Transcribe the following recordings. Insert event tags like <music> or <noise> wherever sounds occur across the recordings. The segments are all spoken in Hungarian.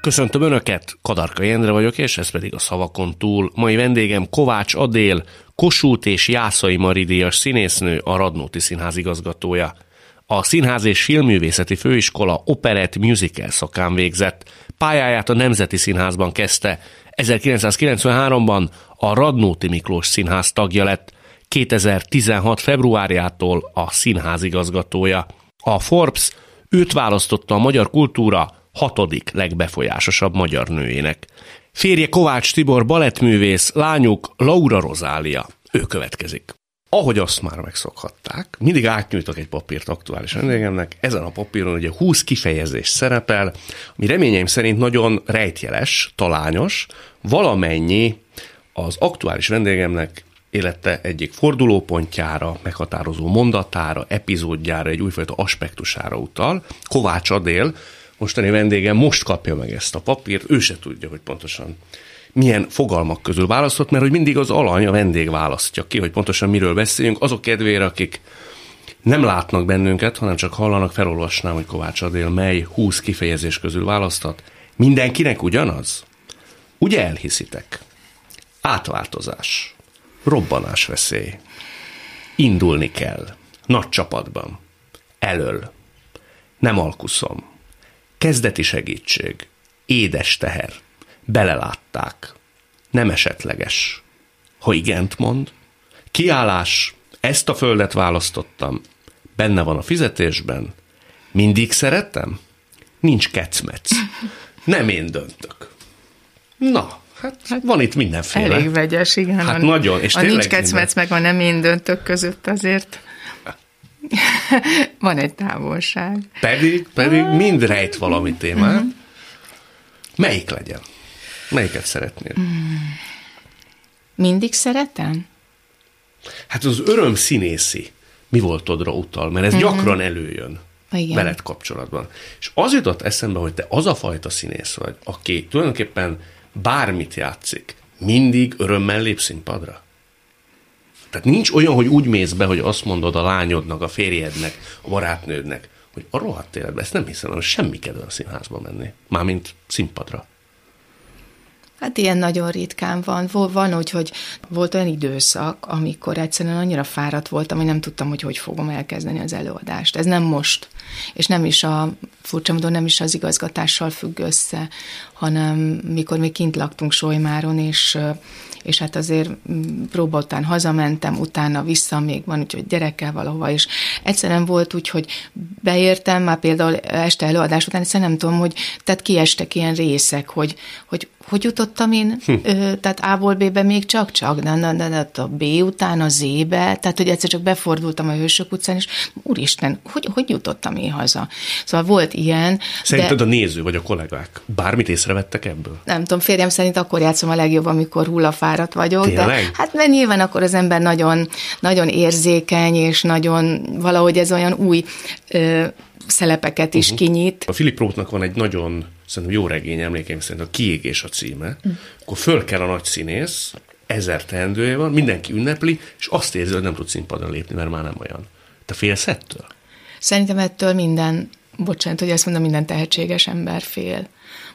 Köszöntöm Önöket, Kadarkai Endre vagyok, és ez pedig a szavakon túl. Mai vendégem Kovács Adél, Kossuth és Jászai Maridíjas színésznő, a Radnóti Színház igazgatója. A Színház és Filmművészeti Főiskola operett musical szakán végzett. Pályáját a Nemzeti Színházban kezdte. 1993-ban a Radnóti Miklós Színház tagja lett. 2016. februárjától a színház igazgatója. A Forbes őt választotta a magyar kultúra hatodik legbefolyásosabb magyar nőjének. Férje Kovács Tibor balettművész, lányuk Laura Rozália. Ő következik. Ahogy azt már megszokhatták, mindig átnyújtok egy papírt aktuális vendégemnek, ezen a papíron ugye 20 kifejezés szerepel, ami reményeim szerint nagyon rejtjeles, talányos, valamennyi az aktuális vendégemnek élete egyik fordulópontjára, meghatározó mondatára, epizódjára, egy újfajta aspektusára utal. Kovács Adél, mostani vendégem most kapja meg ezt a papírt, ő se tudja, hogy pontosan milyen fogalmak közül választott, mert hogy mindig az alany, a vendég választja ki, hogy pontosan miről beszéljünk, azok kedvére, akik nem látnak bennünket, hanem csak hallanak, felolvasnám, hogy Kovács Adél mely 20 kifejezés közül választott. Mindenkinek ugyanaz? Ugye elhiszitek? Átváltozás. Robbanás veszély. Indulni kell. Nagy csapatban. Elöl. Nem alkuszom. Kezdeti segítség. Édes teher. Belelátták. Nem esetleges. Ha igent mond. Kiállás. Ezt a földet választottam. Benne van a fizetésben. Mindig szeretem? Nincs kecmec. Nem én döntök. Na, Hát, hát van itt mindenféle. Elég vegyes, igen. Hát a, nagyon, és a nincs kecmec, meg a nem én döntök között azért van egy távolság. Pedig, pedig mind rejt valami témát. Mm-hmm. Melyik legyen? Melyiket szeretnél? Mm. Mindig szeretem? Hát az öröm színészi mi voltodra utal, mert ez mm-hmm. gyakran előjön. Igen. veled kapcsolatban. És az jutott eszembe, hogy te az a fajta színész vagy, aki tulajdonképpen bármit játszik, mindig örömmel lép színpadra. Tehát nincs olyan, hogy úgy mész be, hogy azt mondod a lányodnak, a férjednek, a barátnődnek, hogy a rohadt életben, ezt nem hiszem, hogy semmi kedve a színházba menni. Mármint színpadra. Hát ilyen nagyon ritkán van. Van úgy, hogy volt olyan időszak, amikor egyszerűen annyira fáradt voltam, hogy nem tudtam, hogy hogy fogom elkezdeni az előadást. Ez nem most, és nem is a, furcsa módon nem is az igazgatással függ össze, hanem mikor még kint laktunk Solymáron, és és hát azért mm, próba után hazamentem, utána vissza még van, úgyhogy gyerekkel valahova, és egyszerűen volt úgy, hogy beértem már például este előadás után, egyszerűen nem tudom, hogy tehát kiestek ilyen részek, hogy, hogy hogy jutottam én, hm. ö, tehát A-ból B-be még csak-csak, de, de, de, de a B után a Z-be, tehát hogy egyszer csak befordultam a Hősök utcán, és úristen, hogy, hogy jutottam én haza? Szóval volt ilyen. Szerinted de, a néző vagy a kollégák bármit észrevettek ebből? Nem tudom, férjem szerint akkor játszom a legjobb, amikor hullafáradt vagyok. Tényleg? De, hát mert nyilván akkor az ember nagyon, nagyon érzékeny, és nagyon valahogy ez olyan új ö, szelepeket is uh-huh. kinyit. A Philip Rothnak van egy nagyon szerintem jó regény emlékeim szerint a Kiégés a címe, mm. akkor föl kell a nagy színész, ezer teendője van, mindenki ünnepli, és azt érzi, hogy nem tud színpadon lépni, mert már nem olyan. Te félsz ettől? Szerintem ettől minden, bocsánat, hogy ezt mondom, minden tehetséges ember fél.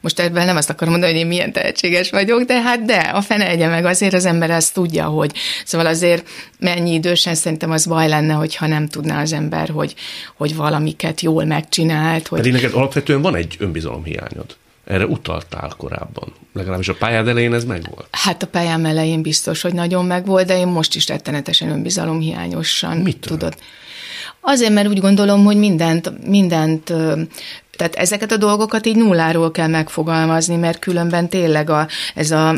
Most ebben nem azt akarom mondani, hogy én milyen tehetséges vagyok, de hát de, a fene egye meg, azért az ember ezt tudja, hogy szóval azért mennyi idősen szerintem az baj lenne, hogyha nem tudná az ember, hogy, hogy valamiket jól megcsinált. Hogy... Pedig neked alapvetően van egy önbizalomhiányod. Erre utaltál korábban. Legalábbis a pályád elején ez megvolt. Hát a pályám elején biztos, hogy nagyon megvolt, de én most is rettenetesen önbizalomhiányosan. Mit tudod. Azért, mert úgy gondolom, hogy mindent, mindent tehát ezeket a dolgokat így nulláról kell megfogalmazni, mert különben tényleg a, ez a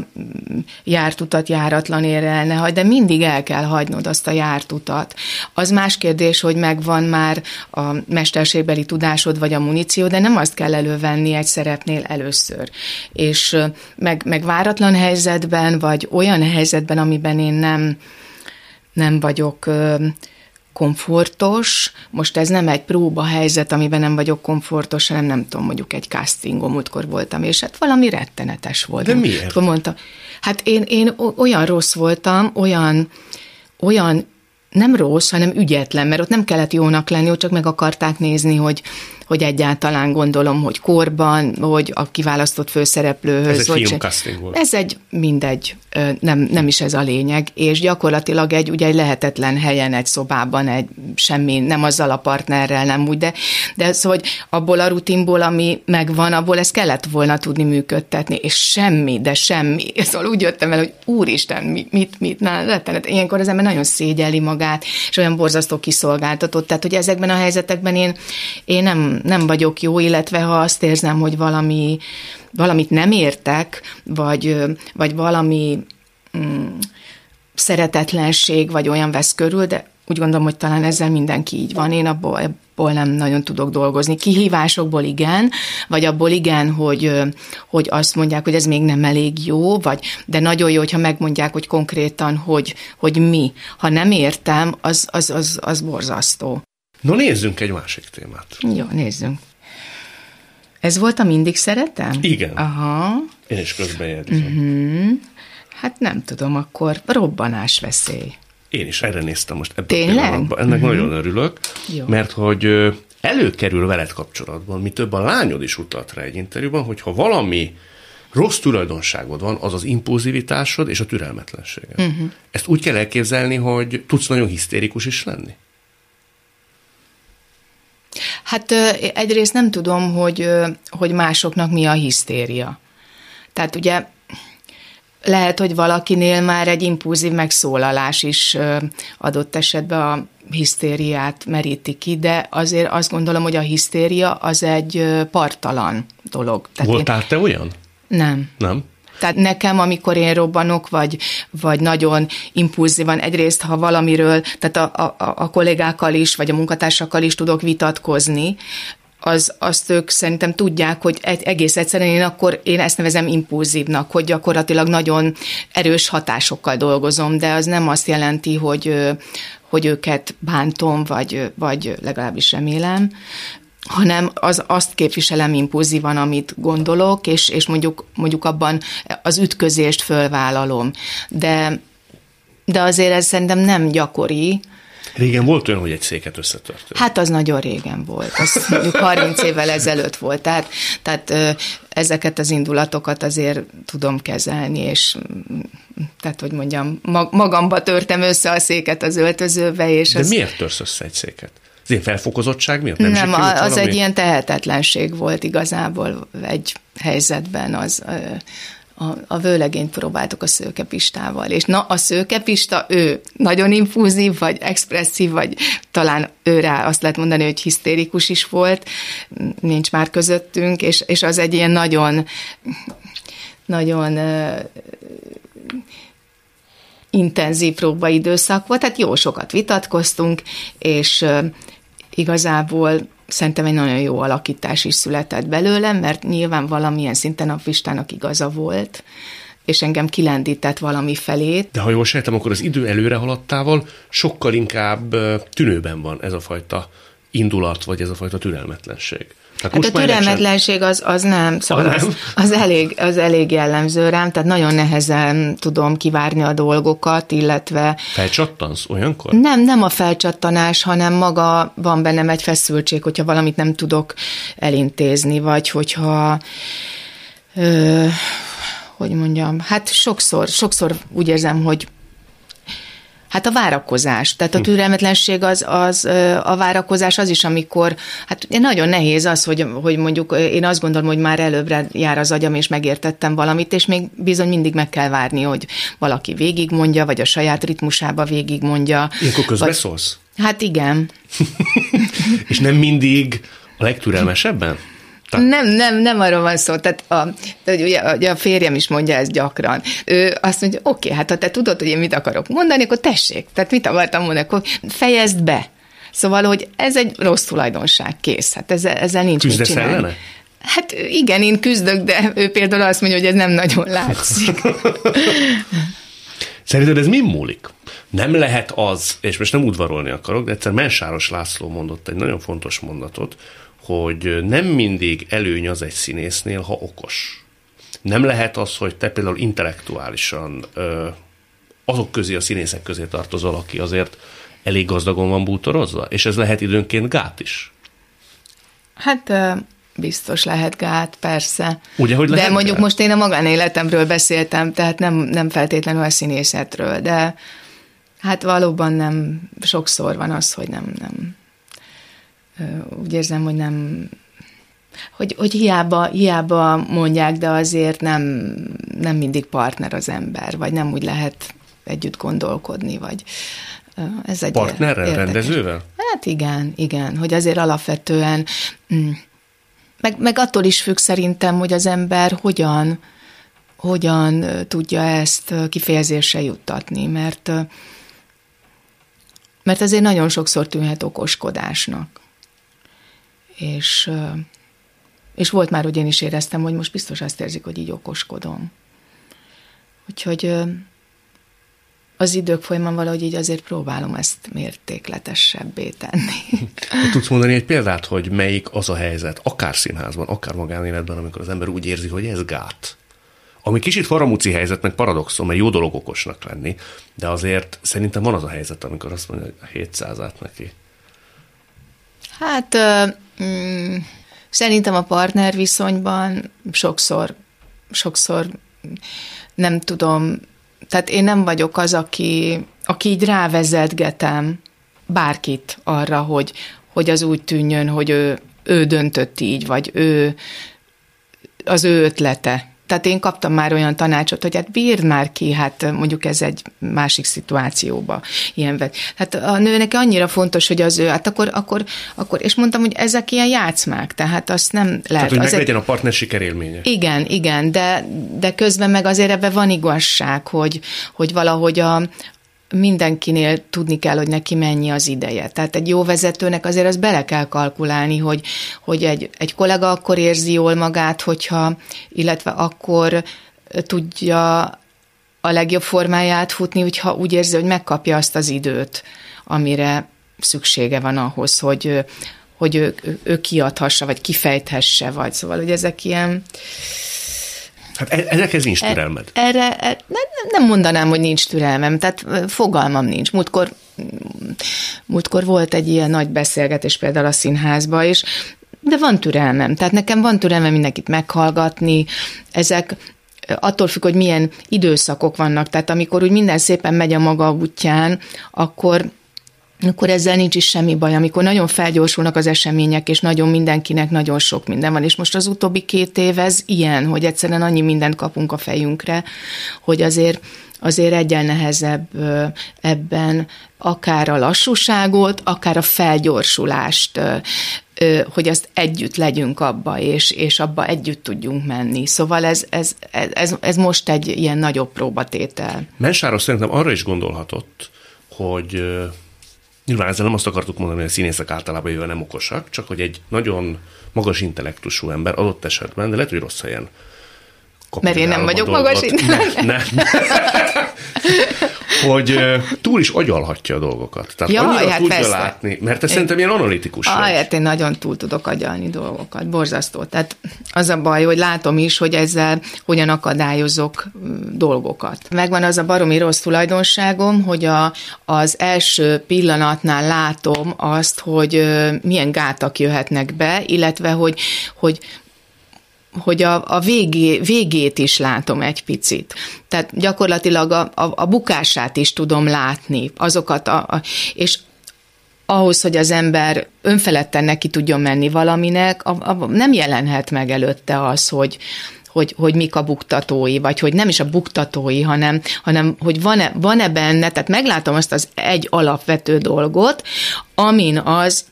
járt utat járatlan ér el ne hagy, de mindig el kell hagynod azt a járt utat. Az más kérdés, hogy megvan már a mesterségbeli tudásod vagy a muníció, de nem azt kell elővenni egy szerepnél először. És meg, meg váratlan helyzetben, vagy olyan helyzetben, amiben én nem, nem vagyok komfortos. Most ez nem egy próba helyzet, amiben nem vagyok komfortos, hanem nem tudom, mondjuk egy castingom, múltkor voltam, és hát valami rettenetes volt. De miért? Mondta, hát én, én olyan rossz voltam, olyan, olyan nem rossz, hanem ügyetlen, mert ott nem kellett jónak lenni, ott csak meg akarták nézni, hogy hogy egyáltalán gondolom, hogy korban, hogy a kiválasztott főszereplőhöz. Ez egy filmcasting volt. Ez egy mindegy, nem, nem is ez a lényeg, és gyakorlatilag egy, ugye egy lehetetlen helyen, egy szobában, egy semmi, nem azzal a partnerrel, nem úgy, de, de szóval, hogy abból a rutinból, ami megvan, abból ezt kellett volna tudni működtetni, és semmi, de semmi. <laughs> Szóval úgy jöttem el, hogy úristen, mit, mit, mit na, rettenet. Ilyenkor az ember nagyon szégyeli magát, és olyan borzasztó kiszolgáltatott. Tehát, hogy ezekben a helyzetekben én, én nem, nem, vagyok jó, illetve ha azt érzem, hogy valami, valamit nem értek, vagy, vagy valami mm, szeretetlenség, vagy olyan vesz körül, de úgy gondolom, hogy talán ezzel mindenki így van. Én abból, abból nem nagyon tudok dolgozni. Kihívásokból igen, vagy abból igen, hogy, hogy azt mondják, hogy ez még nem elég jó, vagy, de nagyon jó, hogyha megmondják, hogy konkrétan, hogy, hogy mi. Ha nem értem, az, az, az, az borzasztó. No nézzünk egy másik témát. Jó, nézzünk. Ez volt a mindig szeretem? Igen. Aha. Én is közbejegyzem. Uh-huh. Hát nem tudom, akkor robbanás veszély. Én is erre néztem most ebben Tényleg? a Ennek uh-huh. nagyon örülök, Jó. mert hogy előkerül veled kapcsolatban, mi több a lányod is utalt rá egy interjúban, hogy ha valami rossz tulajdonságod van, az az impulzivitásod és a türelmetlenséged. Uh-huh. Ezt úgy kell elképzelni, hogy tudsz nagyon hisztérikus is lenni? Hát egyrészt nem tudom, hogy, hogy másoknak mi a hisztéria. Tehát ugye lehet, hogy valakinél már egy impulzív megszólalás is adott esetben a hisztériát meríti ki, de azért azt gondolom, hogy a hisztéria az egy partalan dolog. Tehát Voltál én... te olyan? Nem. Nem? Tehát nekem, amikor én robbanok, vagy, vagy nagyon impulzívan, egyrészt, ha valamiről, tehát a, a, a kollégákkal is, vagy a munkatársakkal is tudok vitatkozni, az, azt ők szerintem tudják, hogy egész egyszerűen én akkor én ezt nevezem impulzívnak, hogy gyakorlatilag nagyon erős hatásokkal dolgozom, de az nem azt jelenti, hogy, hogy őket bántom, vagy, vagy legalábbis remélem hanem az, azt képviselem impulzívan, amit gondolok, és, és mondjuk, mondjuk abban az ütközést fölvállalom. De, de azért ez szerintem nem gyakori, Régen volt olyan, hogy egy széket összetörtök? Hát az nagyon régen volt, az mondjuk 30 évvel ezelőtt volt, tehát, tehát ezeket az indulatokat azért tudom kezelni, és tehát, hogy mondjam, magamba törtem össze a széket az öltözőbe, és De az... miért törsz össze egy széket? Az ilyen felfokozottság miatt? Nem, nem az valami? egy ilyen tehetetlenség volt igazából egy helyzetben, az a, a vőlegényt próbáltuk a szőkepistával, és na, a szőkepista, ő nagyon infúzív, vagy expresszív, vagy talán őre azt lehet mondani, hogy hisztérikus is volt, nincs már közöttünk, és, és az egy ilyen nagyon, nagyon uh, intenzív próbaidőszak volt, tehát jó sokat vitatkoztunk, és uh, igazából szerintem egy nagyon jó alakítás is született belőlem, mert nyilván valamilyen szinten a Fistának igaza volt, és engem kilendített valami felé. De ha jól sejtem, akkor az idő előre haladtával sokkal inkább tűnőben van ez a fajta indulat, vagy ez a fajta türelmetlenség. Tehát hát a türelmetlenség az, az nem, szóval az, az, <laughs> az, elég, az elég jellemző rám, tehát nagyon nehezen tudom kivárni a dolgokat, illetve... Felcsattansz olyankor? Nem, nem a felcsattanás, hanem maga van bennem egy feszültség, hogyha valamit nem tudok elintézni, vagy hogyha... Ö, hogy mondjam, hát sokszor, sokszor úgy érzem, hogy Hát a várakozás. Tehát a hm. türelmetlenség az, az, a várakozás az is, amikor, hát nagyon nehéz az, hogy, hogy mondjuk én azt gondolom, hogy már előbbre jár az agyam, és megértettem valamit, és még bizony mindig meg kell várni, hogy valaki végigmondja, vagy a saját ritmusába végigmondja. Ilyenkor közbeszólsz? Hát igen. <laughs> És nem mindig a legtürelmesebben? Tehát... Nem, nem, nem arról van szó. Tehát a, tehát ugye, ugye a férjem is mondja ezt gyakran. Ő azt mondja, oké, okay, hát ha te tudod, hogy én mit akarok mondani, akkor tessék. Tehát mit akartam mondani, akkor fejezd be. Szóval, hogy ez egy rossz tulajdonság, kész. Hát ezzel, ezzel nincs Küzdesz mit csinálni. Ellene? Hát igen, én küzdök, de ő például azt mondja, hogy ez nem nagyon látszik. <laughs> Szerinted ez mi múlik? Nem lehet az, és most nem udvarolni akarok, de egyszer Mensáros László mondott egy nagyon fontos mondatot, hogy nem mindig előny az egy színésznél, ha okos. Nem lehet az, hogy te például intellektuálisan azok közé, a színészek közé tartozol, aki azért elég gazdagon van bútorozva, és ez lehet időnként gát is. Hát biztos lehet gát, persze. Ugye, hogy lehet de mondjuk gát? most én a magánéletemről beszéltem, tehát nem, nem feltétlenül a színészetről, de hát valóban nem, sokszor van az, hogy nem, nem, úgy érzem, hogy nem, hogy, hogy hiába, hiába mondják, de azért nem, nem mindig partner az ember, vagy nem úgy lehet együtt gondolkodni, vagy ez egy Partnerrel, érdekes. rendezővel? Hát igen, igen, hogy azért alapvetően, mm, meg, meg attól is függ szerintem, hogy az ember hogyan, hogyan tudja ezt kifejezésre juttatni, mert mert azért nagyon sokszor tűnhet okoskodásnak és, és volt már, hogy én is éreztem, hogy most biztos azt érzik, hogy így okoskodom. Úgyhogy az idők folyamán valahogy így azért próbálom ezt mértékletesebbé tenni. tudsz mondani egy példát, hogy melyik az a helyzet, akár színházban, akár magánéletben, amikor az ember úgy érzi, hogy ez gát? Ami kicsit faramúci helyzet, meg paradoxon, mert jó dolog okosnak lenni, de azért szerintem van az a helyzet, amikor azt mondja, hogy a 700-át neki. Hát mm, szerintem a partner viszonyban sokszor, sokszor nem tudom, tehát én nem vagyok az, aki, aki így rávezetgetem bárkit arra, hogy, hogy az úgy tűnjön, hogy ő, ő döntött így, vagy ő az ő ötlete. Tehát én kaptam már olyan tanácsot, hogy hát bírd már ki, hát mondjuk ez egy másik szituációba ilyen. Hát a nőnek annyira fontos, hogy az ő, hát akkor, akkor, akkor, és mondtam, hogy ezek ilyen játszmák, tehát azt nem lehet. Tehát, hogy azért, legyen a partner sikerélménye. Igen, igen, de, de közben meg azért ebben van igazság, hogy, hogy valahogy a, mindenkinél tudni kell, hogy neki mennyi az ideje. Tehát egy jó vezetőnek azért az bele kell kalkulálni, hogy, hogy egy, egy kollega akkor érzi jól magát, hogyha, illetve akkor tudja a legjobb formáját futni, hogyha úgy érzi, hogy megkapja azt az időt, amire szüksége van ahhoz, hogy, hogy ő, ő kiadhassa, vagy kifejthesse, vagy szóval, hogy ezek ilyen Hát e- ezekhez nincs e- türelmed. Erre, erre nem mondanám, hogy nincs türelmem, tehát fogalmam nincs. Múltkor, múltkor volt egy ilyen nagy beszélgetés például a színházba, és de van türelmem, tehát nekem van türelmem mindenkit meghallgatni, ezek attól függ, hogy milyen időszakok vannak, tehát amikor úgy minden szépen megy a maga útján, akkor akkor ezzel nincs is semmi baj, amikor nagyon felgyorsulnak az események, és nagyon mindenkinek nagyon sok minden van. És most az utóbbi két év ez ilyen, hogy egyszerűen annyi mindent kapunk a fejünkre, hogy azért azért egyen nehezebb ebben akár a lassúságot, akár a felgyorsulást, hogy azt együtt legyünk abba, és, és abba együtt tudjunk menni. Szóval ez, ez, ez, ez most egy ilyen nagyobb próbatétel. Mensáros szerintem arra is gondolhatott, hogy Nyilván ezzel nem azt akartuk mondani, hogy a színészek általában jövő nem okosak, csak hogy egy nagyon magas intellektusú ember adott esetben, de lehet, hogy rossz helyen Mert én nem vagyok dolgot. magas. Ne, ne. hogy túl is agyalhatja a dolgokat. Tehát ja, annyira hát tudja persze. látni, mert te szerintem ilyen analitikus ah, vagy. Hát én nagyon túl tudok agyalni dolgokat, borzasztó. Tehát az a baj, hogy látom is, hogy ezzel hogyan akadályozok dolgokat. Megvan az a baromi rossz tulajdonságom, hogy a, az első pillanatnál látom azt, hogy milyen gátak jöhetnek be, illetve hogy, hogy hogy a, a végé, végét is látom egy picit. Tehát gyakorlatilag a, a, a bukását is tudom látni, azokat, a, a, és ahhoz, hogy az ember önfeledten neki tudjon menni valaminek, a, a, nem jelenhet meg előtte az, hogy, hogy, hogy mik a buktatói, vagy hogy nem is a buktatói, hanem, hanem hogy van-e, van-e benne, tehát meglátom azt az egy alapvető dolgot, amin az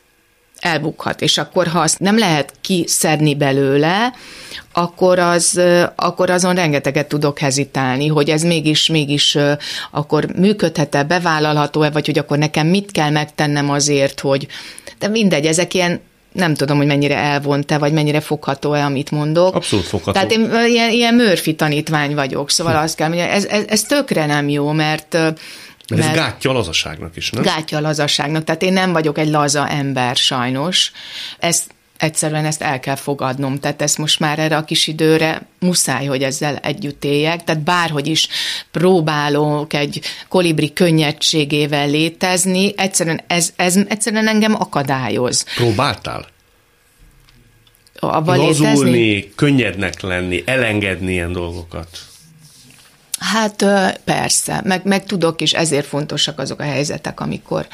elbukhat, és akkor ha azt nem lehet kiszedni belőle, akkor, az, akkor azon rengeteget tudok hezitálni, hogy ez mégis, mégis akkor működhet-e, bevállalható-e, vagy hogy akkor nekem mit kell megtennem azért, hogy de mindegy, ezek ilyen nem tudom, hogy mennyire elvont-e, vagy mennyire fogható-e, amit mondok. Abszolút fogható. Tehát én ilyen, ilyen Murphy tanítvány vagyok, szóval hm. azt kell mondani, ez, ez, ez tökre nem jó, mert mert, mert ez gátja a lazaságnak is, nem? Gátja a lazaságnak, tehát én nem vagyok egy laza ember sajnos. Ezt egyszerűen ezt el kell fogadnom, tehát ezt most már erre a kis időre muszáj, hogy ezzel együtt éljek, tehát bárhogy is próbálok egy kolibri könnyedségével létezni, egyszerűen ez, ez egyszerűen engem akadályoz. Próbáltál? Abba Lazulni, létezni? könnyednek lenni, elengedni ilyen dolgokat? Hát persze, meg, meg tudok, és ezért fontosak azok a helyzetek, amikor,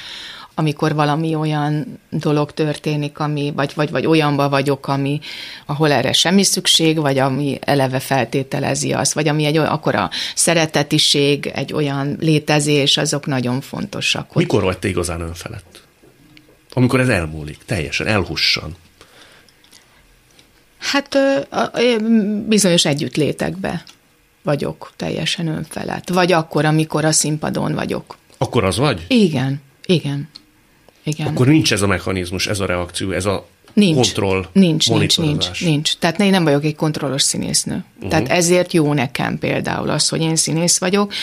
amikor valami olyan dolog történik, ami, vagy, vagy, vagy olyanba vagyok, ami, ahol erre semmi szükség, vagy ami eleve feltételezi azt, vagy ami egy olyan, akkor a szeretetiség, egy olyan létezés, azok nagyon fontosak. Hogy... Mikor vagy te igazán önfelett? Amikor ez elmúlik, teljesen, elhussan. Hát bizonyos együttlétekbe vagyok teljesen önfelett. Vagy akkor, amikor a színpadon vagyok. Akkor az vagy? Igen, igen. igen. Akkor nincs ez a mechanizmus, ez a reakció, ez a nincs, kontroll, nincs, nincs, nincs, nincs. Tehát én nem vagyok egy kontrollos színésznő. Uh-huh. Tehát ezért jó nekem például az, hogy én színész vagyok,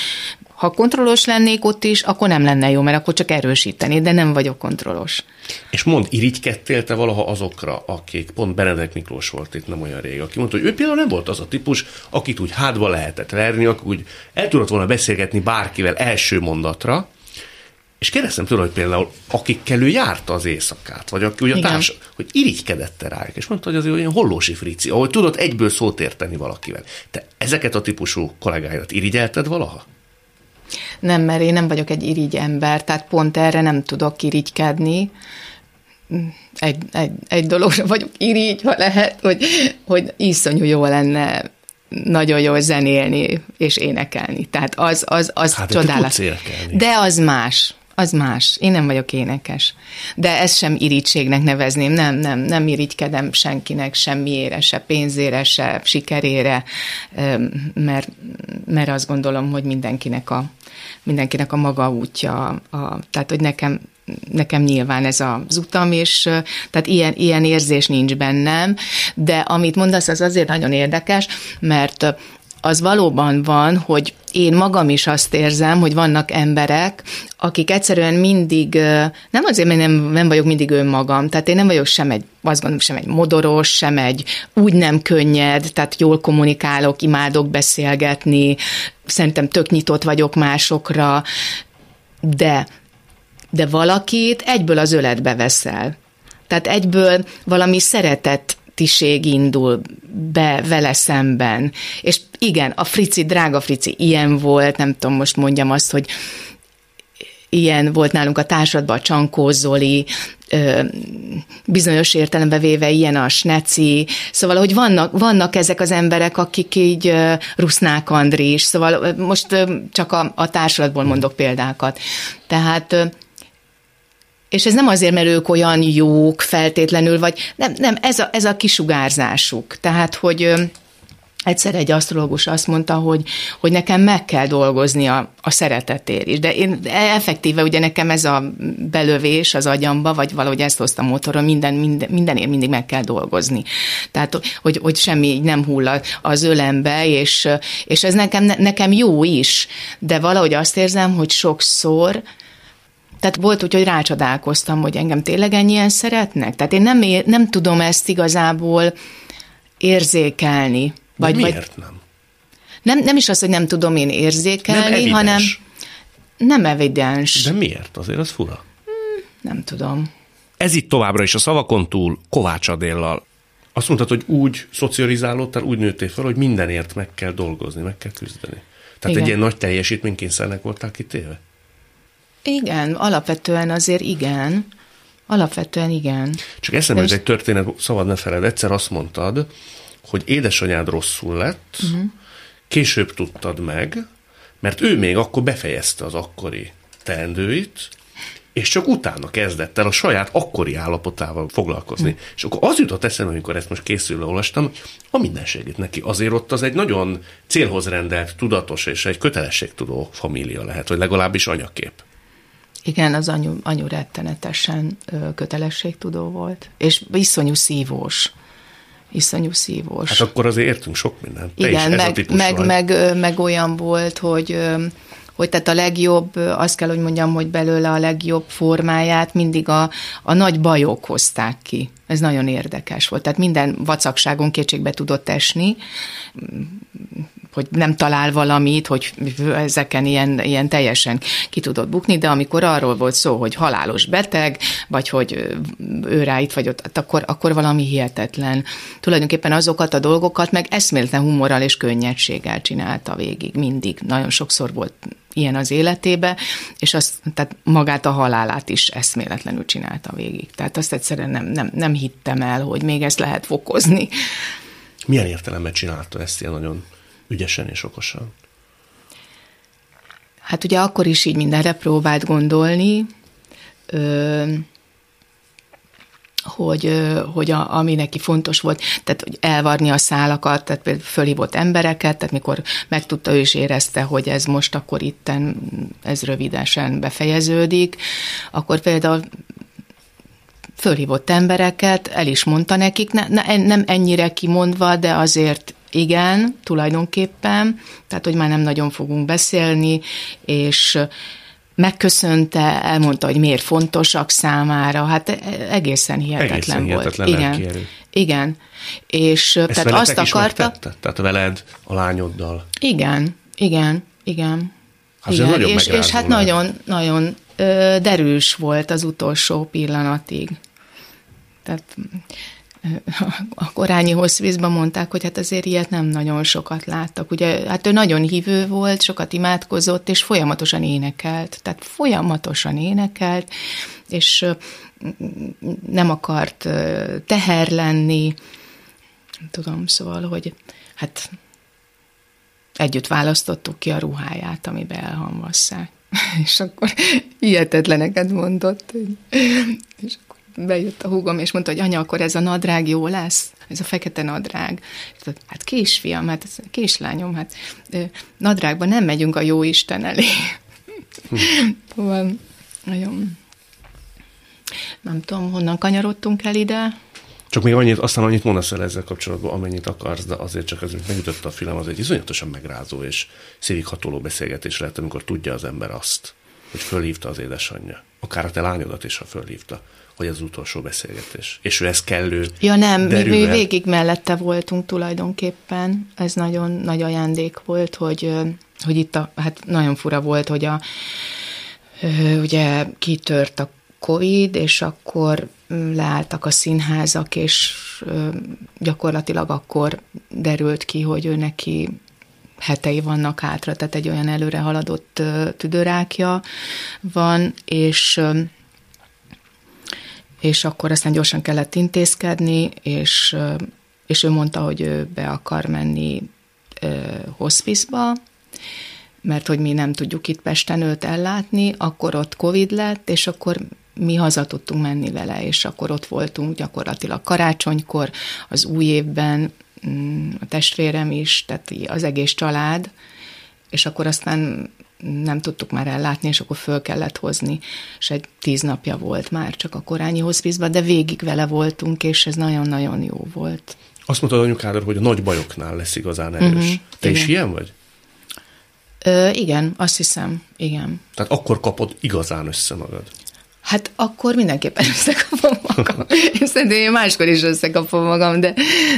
ha kontrollos lennék ott is, akkor nem lenne jó, mert akkor csak erősíteni, de nem vagyok kontrollos. És mond, irigykedtél te valaha azokra, akik, pont Benedek Miklós volt itt nem olyan rég, aki mondta, hogy ő például nem volt az a típus, akit úgy hátba lehetett verni, aki úgy el tudott volna beszélgetni bárkivel első mondatra, és kérdeztem tőle, hogy például akikkel ő járta az éjszakát, vagy aki ugye a társ, hogy irigykedett rájuk, és mondta, hogy az olyan hollósi frici, ahogy tudott egyből szót érteni valakivel. Te ezeket a típusú kollégáidat irigyelted valaha? Nem, mert én nem vagyok egy irigy ember, tehát pont erre nem tudok irigykedni. Egy, egy, egy dologra vagyok irigy, ha lehet, hogy, hogy iszonyú jó lenne nagyon jól zenélni és énekelni. Tehát az, az, az hát, csodálatos. De, az más az más. Én nem vagyok énekes. De ezt sem irítségnek nevezném. Nem, nem, nem irigykedem senkinek semmiére, se pénzére, se sikerére, mert, mert azt gondolom, hogy mindenkinek a, mindenkinek a maga útja. A, tehát, hogy nekem nekem nyilván ez az utam, és tehát ilyen, ilyen érzés nincs bennem, de amit mondasz, az azért nagyon érdekes, mert az valóban van, hogy én magam is azt érzem, hogy vannak emberek, akik egyszerűen mindig, nem azért, mert nem, nem vagyok mindig önmagam, tehát én nem vagyok sem egy, azt gondolom, sem egy modoros, sem egy úgy nem könnyed, tehát jól kommunikálok, imádok beszélgetni, szerintem tök nyitott vagyok másokra, de, de valakit egyből az öletbe veszel. Tehát egyből valami szeretet tiség indul be vele szemben. És igen, a Frici, drága Frici ilyen volt, nem tudom, most mondjam azt, hogy ilyen volt nálunk a társadban a Csankó Zoli, bizonyos értelembe véve ilyen a Sneci, szóval, hogy vannak, vannak ezek az emberek, akik így Rusznák Andris, szóval most csak a, a társadalmatból mondok példákat. Tehát és ez nem azért, mert ők olyan jók feltétlenül, vagy nem, nem ez, a, ez a kisugárzásuk. Tehát, hogy egyszer egy asztrológus azt mondta, hogy, hogy nekem meg kell dolgozni a, a szeretetért is. De én effektíve ugye nekem ez a belövés az agyamba, vagy valahogy ezt hoztam motoron, minden, minden, mindenért mindig meg kell dolgozni. Tehát, hogy, hogy semmi nem hull az ölembe, és, és ez nekem, nekem jó is, de valahogy azt érzem, hogy sokszor tehát volt úgy, hogy rácsodálkoztam, hogy engem tényleg ennyien szeretnek. Tehát én nem, ér, nem tudom ezt igazából érzékelni. Vagy, De miért vagy, nem? nem? Nem is az, hogy nem tudom én érzékelni, nem hanem nem evidens. De miért? Azért az fura. Hmm, nem tudom. Ez itt továbbra is a szavakon túl Kovács Adéllal. Azt mondtad, hogy úgy szocializálódtál, úgy nőttél fel, hogy mindenért meg kell dolgozni, meg kell küzdeni. Tehát Igen. egy ilyen nagy teljesítménykényszernek voltál kitéve? Igen, alapvetően azért igen. Alapvetően igen. Csak eszembe ez egy történet, szabad ne feled, egyszer azt mondtad, hogy édesanyád rosszul lett, uh-huh. később tudtad meg, mert ő még akkor befejezte az akkori teendőit, és csak utána kezdett el a saját akkori állapotával foglalkozni. Mm. És akkor az jutott eszembe, amikor ezt most készülve olvastam, a mindenségét neki. Azért ott az egy nagyon célhoz rendelt, tudatos és egy kötelességtudó família lehet, vagy legalábbis anyakép. Igen, az anyu, anyu rettenetesen kötelességtudó volt, és iszonyú szívós. Iszonyú szívós. Hát akkor azért értünk sok mindent. Te Igen, meg, meg, meg, meg olyan volt, hogy hogy tehát a legjobb, azt kell, hogy mondjam, hogy belőle a legjobb formáját mindig a, a nagy bajok hozták ki. Ez nagyon érdekes volt. Tehát minden vacakságon kétségbe tudott esni, hogy nem talál valamit, hogy ezeken ilyen, ilyen teljesen ki tudott bukni, de amikor arról volt szó, hogy halálos beteg, vagy hogy ő rá itt vagy ott, akkor, akkor valami hihetetlen. Tulajdonképpen azokat a dolgokat meg eszméletlen humorral és könnyedséggel csinálta végig, mindig. Nagyon sokszor volt ilyen az életébe, és azt, tehát magát a halálát is eszméletlenül csinálta végig. Tehát azt egyszerűen nem, nem, nem hittem el, hogy még ezt lehet fokozni. Milyen értelemben csinálta ezt ilyen nagyon ügyesen és okosan? Hát ugye akkor is így mindenre próbált gondolni, hogy, hogy a, ami neki fontos volt, tehát hogy elvarni a szálakat, tehát például fölhívott embereket, tehát mikor megtudta ő is érezte, hogy ez most akkor itten, ez rövidesen befejeződik, akkor például fölhívott embereket, el is mondta nekik, ne, ne, nem ennyire kimondva, de azért igen, tulajdonképpen, tehát hogy már nem nagyon fogunk beszélni, és megköszönte, elmondta, hogy miért fontosak számára, hát egészen hihetetlen egészen volt. Hihetetlen igen. Igen. És Ezt tehát azt akarta... Megtette? Tehát veled, a lányoddal? Igen, igen, igen. Hát igen. Nagyon és, és hát nagyon, nagyon derűs volt az utolsó pillanatig. Tehát a korányi hosszvízban mondták, hogy hát azért ilyet nem nagyon sokat láttak. Ugye, hát ő nagyon hívő volt, sokat imádkozott, és folyamatosan énekelt. Tehát folyamatosan énekelt, és nem akart teher lenni. Tudom, szóval, hogy hát együtt választottuk ki a ruháját, amiben elhamvasszák. <laughs> És akkor hihetetleneket mondott. És bejött a húgom, és mondta, hogy anya, akkor ez a nadrág jó lesz? Ez a fekete nadrág. Hát kisfiam, hát kislányom, hát nadrágban nem megyünk a jó Isten elé. <laughs> Szóval nagyon nem tudom, honnan kanyarodtunk el ide. Csak még annyit, aztán annyit mondasz el ezzel kapcsolatban, amennyit akarsz, de azért csak ez megütött a film, az egy iszonyatosan megrázó és szívig hatoló beszélgetés lehet, amikor tudja az ember azt, hogy fölhívta az édesanyja. Akár a te lányodat is, ha fölhívta hogy az utolsó beszélgetés. És ő ez kellő Ja nem, mi, mi végig mellette voltunk tulajdonképpen. Ez nagyon nagy ajándék volt, hogy, hogy itt a, hát nagyon fura volt, hogy a, ugye kitört a Covid, és akkor leálltak a színházak, és gyakorlatilag akkor derült ki, hogy ő neki hetei vannak hátra, tehát egy olyan előre haladott tüdőrákja van, és és akkor aztán gyorsan kellett intézkedni, és, és ő mondta, hogy ő be akar menni hospice-ba, mert hogy mi nem tudjuk itt Pesten őt ellátni, akkor ott Covid lett, és akkor mi haza tudtunk menni vele, és akkor ott voltunk gyakorlatilag karácsonykor, az új évben, mm, a testvérem is, tehát az egész család, és akkor aztán nem tudtuk már ellátni, és akkor föl kellett hozni, és egy tíz napja volt már csak a korányi hospizban, de végig vele voltunk, és ez nagyon-nagyon jó volt. Azt mondtad anyukádor, hogy a nagy bajoknál lesz igazán erős. Uh-huh, Te igen. is ilyen vagy? Ö, igen, azt hiszem, igen. Tehát akkor kapod igazán össze magad. Hát akkor mindenképpen <laughs> összekapom magam. Én szerintem én máskor is összekapom magam, de,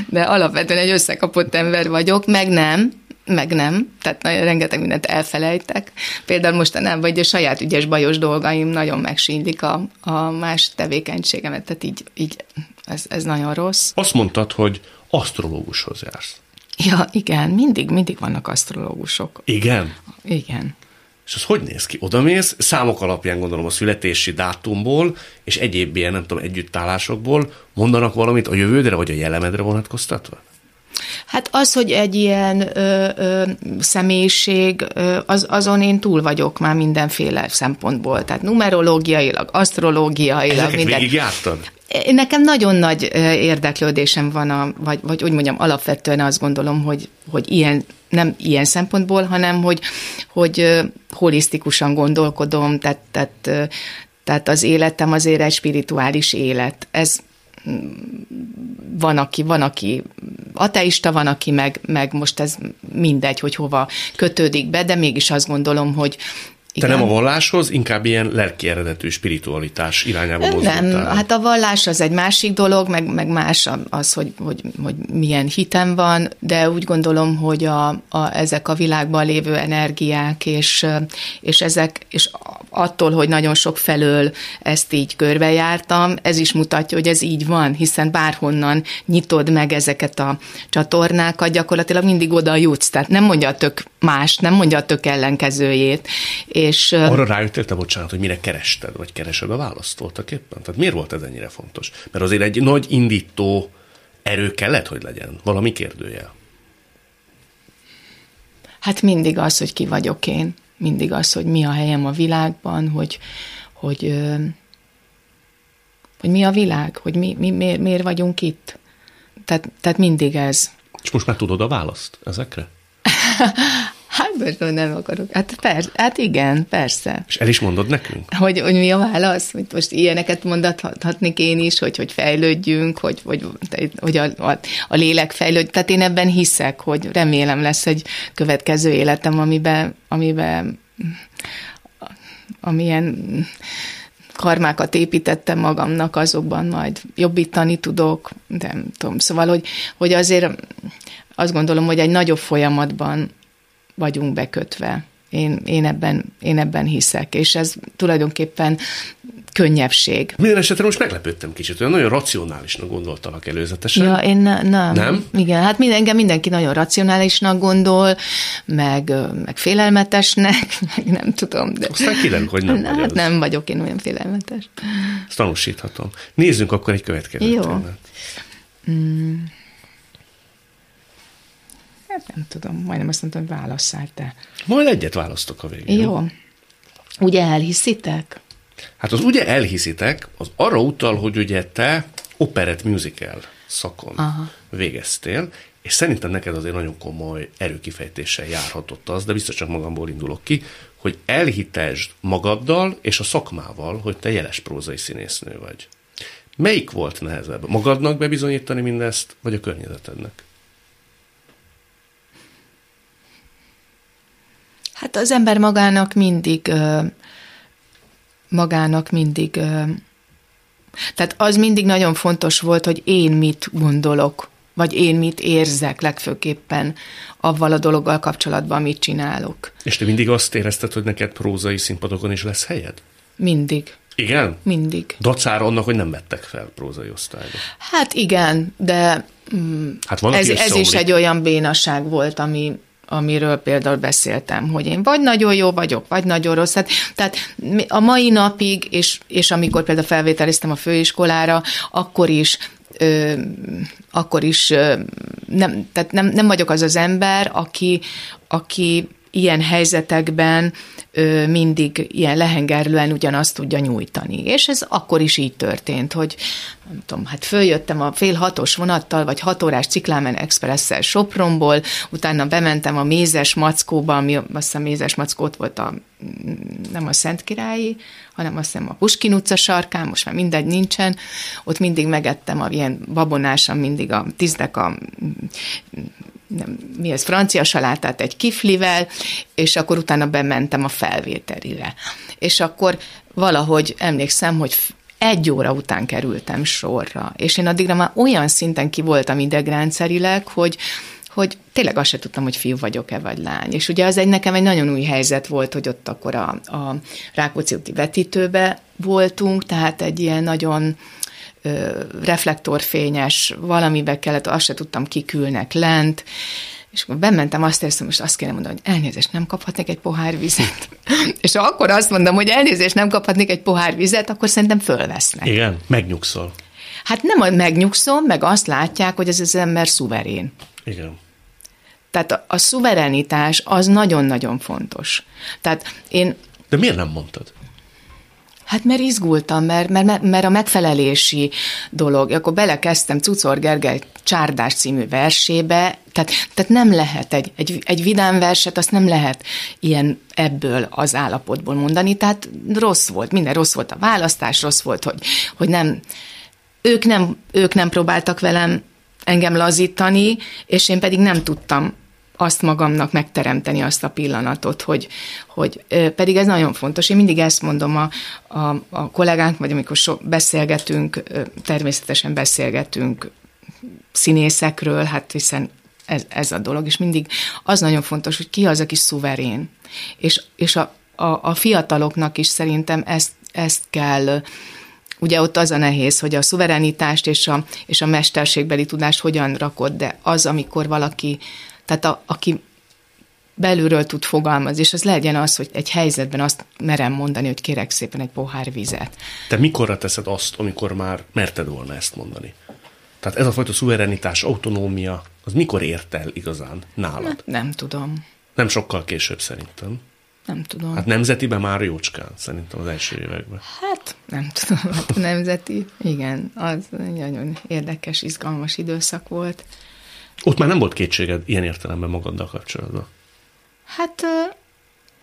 de alapvetően egy összekapott ember vagyok, meg nem, meg nem, tehát nagyon rengeteg mindent elfelejtek. Például mostanában vagy a saját ügyes bajos dolgaim nagyon megsínlik a, a más tevékenységemet, tehát így, így ez, ez nagyon rossz. Azt mondtad, hogy asztrológushoz jársz. Ja, igen, mindig, mindig vannak asztrológusok. Igen? Igen. És az hogy néz ki? Oda mész, számok alapján gondolom a születési dátumból, és egyéb ilyen, nem tudom, együttállásokból mondanak valamit a jövődre vagy a jelemedre vonatkoztatva? Hát az, hogy egy ilyen ö, ö, személyiség, ö, az, azon én túl vagyok már mindenféle szempontból. Tehát numerológiailag, asztrológiailag. Ezeket minden. végig jártad? Nekem nagyon nagy érdeklődésem van, a, vagy, vagy úgy mondjam, alapvetően azt gondolom, hogy, hogy ilyen, nem ilyen szempontból, hanem hogy, hogy holisztikusan gondolkodom, tehát, tehát, tehát az életem azért egy spirituális élet. Ez van, aki, van, aki ateista, van, aki meg, meg most ez mindegy, hogy hova kötődik be, de mégis azt gondolom, hogy. Te nem a valláshoz, inkább ilyen lelki eredetű spiritualitás irányába mozdultál. Nem, hát a vallás az egy másik dolog, meg, meg más az, hogy, hogy, hogy milyen hitem van, de úgy gondolom, hogy a, a, ezek a világban lévő energiák, és, és ezek, és attól, hogy nagyon sok felől ezt így körbejártam, ez is mutatja, hogy ez így van, hiszen bárhonnan nyitod meg ezeket a csatornákat, gyakorlatilag mindig oda jutsz, tehát nem mondja tök más, nem mondja tök ellenkezőjét, és, Arra rájöttél te, bocsánat, hogy mire kerested, vagy keresed a választ voltak éppen? Tehát miért volt ez ennyire fontos? Mert azért egy nagy indító erő kellett, hogy legyen, valami kérdője. Hát mindig az, hogy ki vagyok én. Mindig az, hogy mi a helyem a világban, hogy, hogy, hogy mi a világ, hogy mi, mi, miért, miért vagyunk itt. Tehát, tehát mindig ez. És most már tudod a választ ezekre? <laughs> Hát most nem akarok. Hát, persze, hát igen, persze. És el is mondod nekünk? Hogy, hogy mi a válasz? Hogy most ilyeneket mondathatnék én is, hogy, hogy fejlődjünk, hogy, hogy, hogy a, a, a lélek fejlőd. Tehát én ebben hiszek, hogy remélem lesz egy következő életem, amiben, amiben amilyen karmákat építettem magamnak, azokban majd jobbítani tudok, nem tudom. Szóval, hogy, hogy azért azt gondolom, hogy egy nagyobb folyamatban vagyunk bekötve. Én, én, ebben, én ebben hiszek, és ez tulajdonképpen könnyebbség. Minden esetre most meglepődtem kicsit, olyan nagyon racionálisnak gondoltalak előzetesen. Ja, én ne, nem. Nem? Igen, hát minden, engem mindenki nagyon racionálisnak gondol, meg, meg félelmetesnek, <laughs> meg nem tudom. De... Aztán kiderül, hogy nem hát vagy nem vagyok én olyan félelmetes. Ezt tanúsíthatom. Nézzünk akkor egy következő Jó. témát. Mm. Hát nem tudom, majdnem azt mondtam, hogy válasszál te. Majd egyet választok a végén. Jó. Ugye elhiszitek? Hát az ugye elhiszitek, az arra utal, hogy ugye te operett musical szakon Aha. végeztél, és szerintem neked azért nagyon komoly erőkifejtéssel járhatott az, de biztos csak magamból indulok ki, hogy elhitesd magaddal és a szakmával, hogy te jeles prózai színésznő vagy. Melyik volt nehezebb? Magadnak bebizonyítani mindezt, vagy a környezetednek? Hát az ember magának mindig, magának mindig, tehát az mindig nagyon fontos volt, hogy én mit gondolok, vagy én mit érzek legfőképpen avval a dologgal kapcsolatban, amit csinálok. És te mindig azt érezted, hogy neked prózai színpadokon is lesz helyed? Mindig. Igen? Mindig. Dacára annak, hogy nem vettek fel prózai osztályba. Hát igen, de mm, hát ez, ez is egy olyan bénaság volt, ami, amiről például beszéltem, hogy én vagy nagyon jó vagyok, vagy nagyon rossz. Hát, tehát a mai napig, és, és amikor például felvételiztem a főiskolára, akkor is ö, akkor is ö, nem, tehát nem, nem vagyok az az ember, aki, aki ilyen helyzetekben ö, mindig ilyen lehengerlően ugyanazt tudja nyújtani. És ez akkor is így történt, hogy nem tudom, hát följöttem a fél hatos vonattal, vagy hat órás Ciklámen Expresszel Sopronból, utána bementem a Mézes Mackóba, ami azt hiszem Mézes Mackót volt a nem a Szent Királyi, hanem azt hiszem a Puskin utca sarkán, most már mindegy nincsen, ott mindig megettem a ilyen babonásan mindig a tizdek a nem, mi ez, francia salátát egy kiflivel, és akkor utána bementem a felvételire. És akkor valahogy emlékszem, hogy egy óra után kerültem sorra, és én addigra már olyan szinten ki voltam idegrendszerileg, hogy, hogy tényleg azt se tudtam, hogy fiú vagyok-e, vagy lány. És ugye az egy nekem egy nagyon új helyzet volt, hogy ott akkor a, a Rákóczi úti vetítőbe voltunk, tehát egy ilyen nagyon reflektorfényes valamibe kellett, azt se tudtam, kikülnek lent, és akkor bementem, azt érzem, most azt kéne mondani, hogy elnézést, nem kaphatnék egy pohár vizet. <laughs> és ha akkor azt mondom, hogy elnézést, nem kaphatnék egy pohár vizet, akkor szerintem fölvesznek. Igen, megnyugszol. Hát nem megnyugszom, meg azt látják, hogy ez az ember szuverén. Igen. Tehát a, a szuverenitás az nagyon-nagyon fontos. Tehát én... De miért nem mondtad? Hát mert izgultam, mert, mert, mert a megfelelési dolog. Akkor belekezdtem Cucor Gergely Csárdás című versébe, tehát, tehát nem lehet egy, egy, egy vidám verset, azt nem lehet ilyen ebből az állapotból mondani, tehát rossz volt, minden rossz volt a választás, rossz volt, hogy, hogy nem, ők nem, ők nem próbáltak velem engem lazítani, és én pedig nem tudtam azt magamnak megteremteni azt a pillanatot, hogy, hogy pedig ez nagyon fontos. Én mindig ezt mondom a, a, a kollégánk, vagy amikor so, beszélgetünk, természetesen beszélgetünk színészekről, hát hiszen ez, ez a dolog, és mindig az nagyon fontos, hogy ki az, aki szuverén. És, és a, a, a fiataloknak is szerintem ezt, ezt kell Ugye ott az a nehéz, hogy a szuverenitást és a, és a mesterségbeli tudást hogyan rakod, de az, amikor valaki tehát a, aki belülről tud fogalmazni, és az legyen az, hogy egy helyzetben azt merem mondani, hogy kérek szépen egy pohár vizet. Te mikorra teszed azt, amikor már merted volna ezt mondani? Tehát ez a fajta szuverenitás, autonómia, az mikor ért el igazán nálad? Nem, nem tudom. Nem sokkal később szerintem. Nem tudom. Hát nemzetiben már jócskán, szerintem az első években. Hát nem tudom, hát nemzeti, igen, az nagyon érdekes, izgalmas időszak volt. Ott már nem volt kétséged ilyen értelemben magaddal kapcsolatban? Hát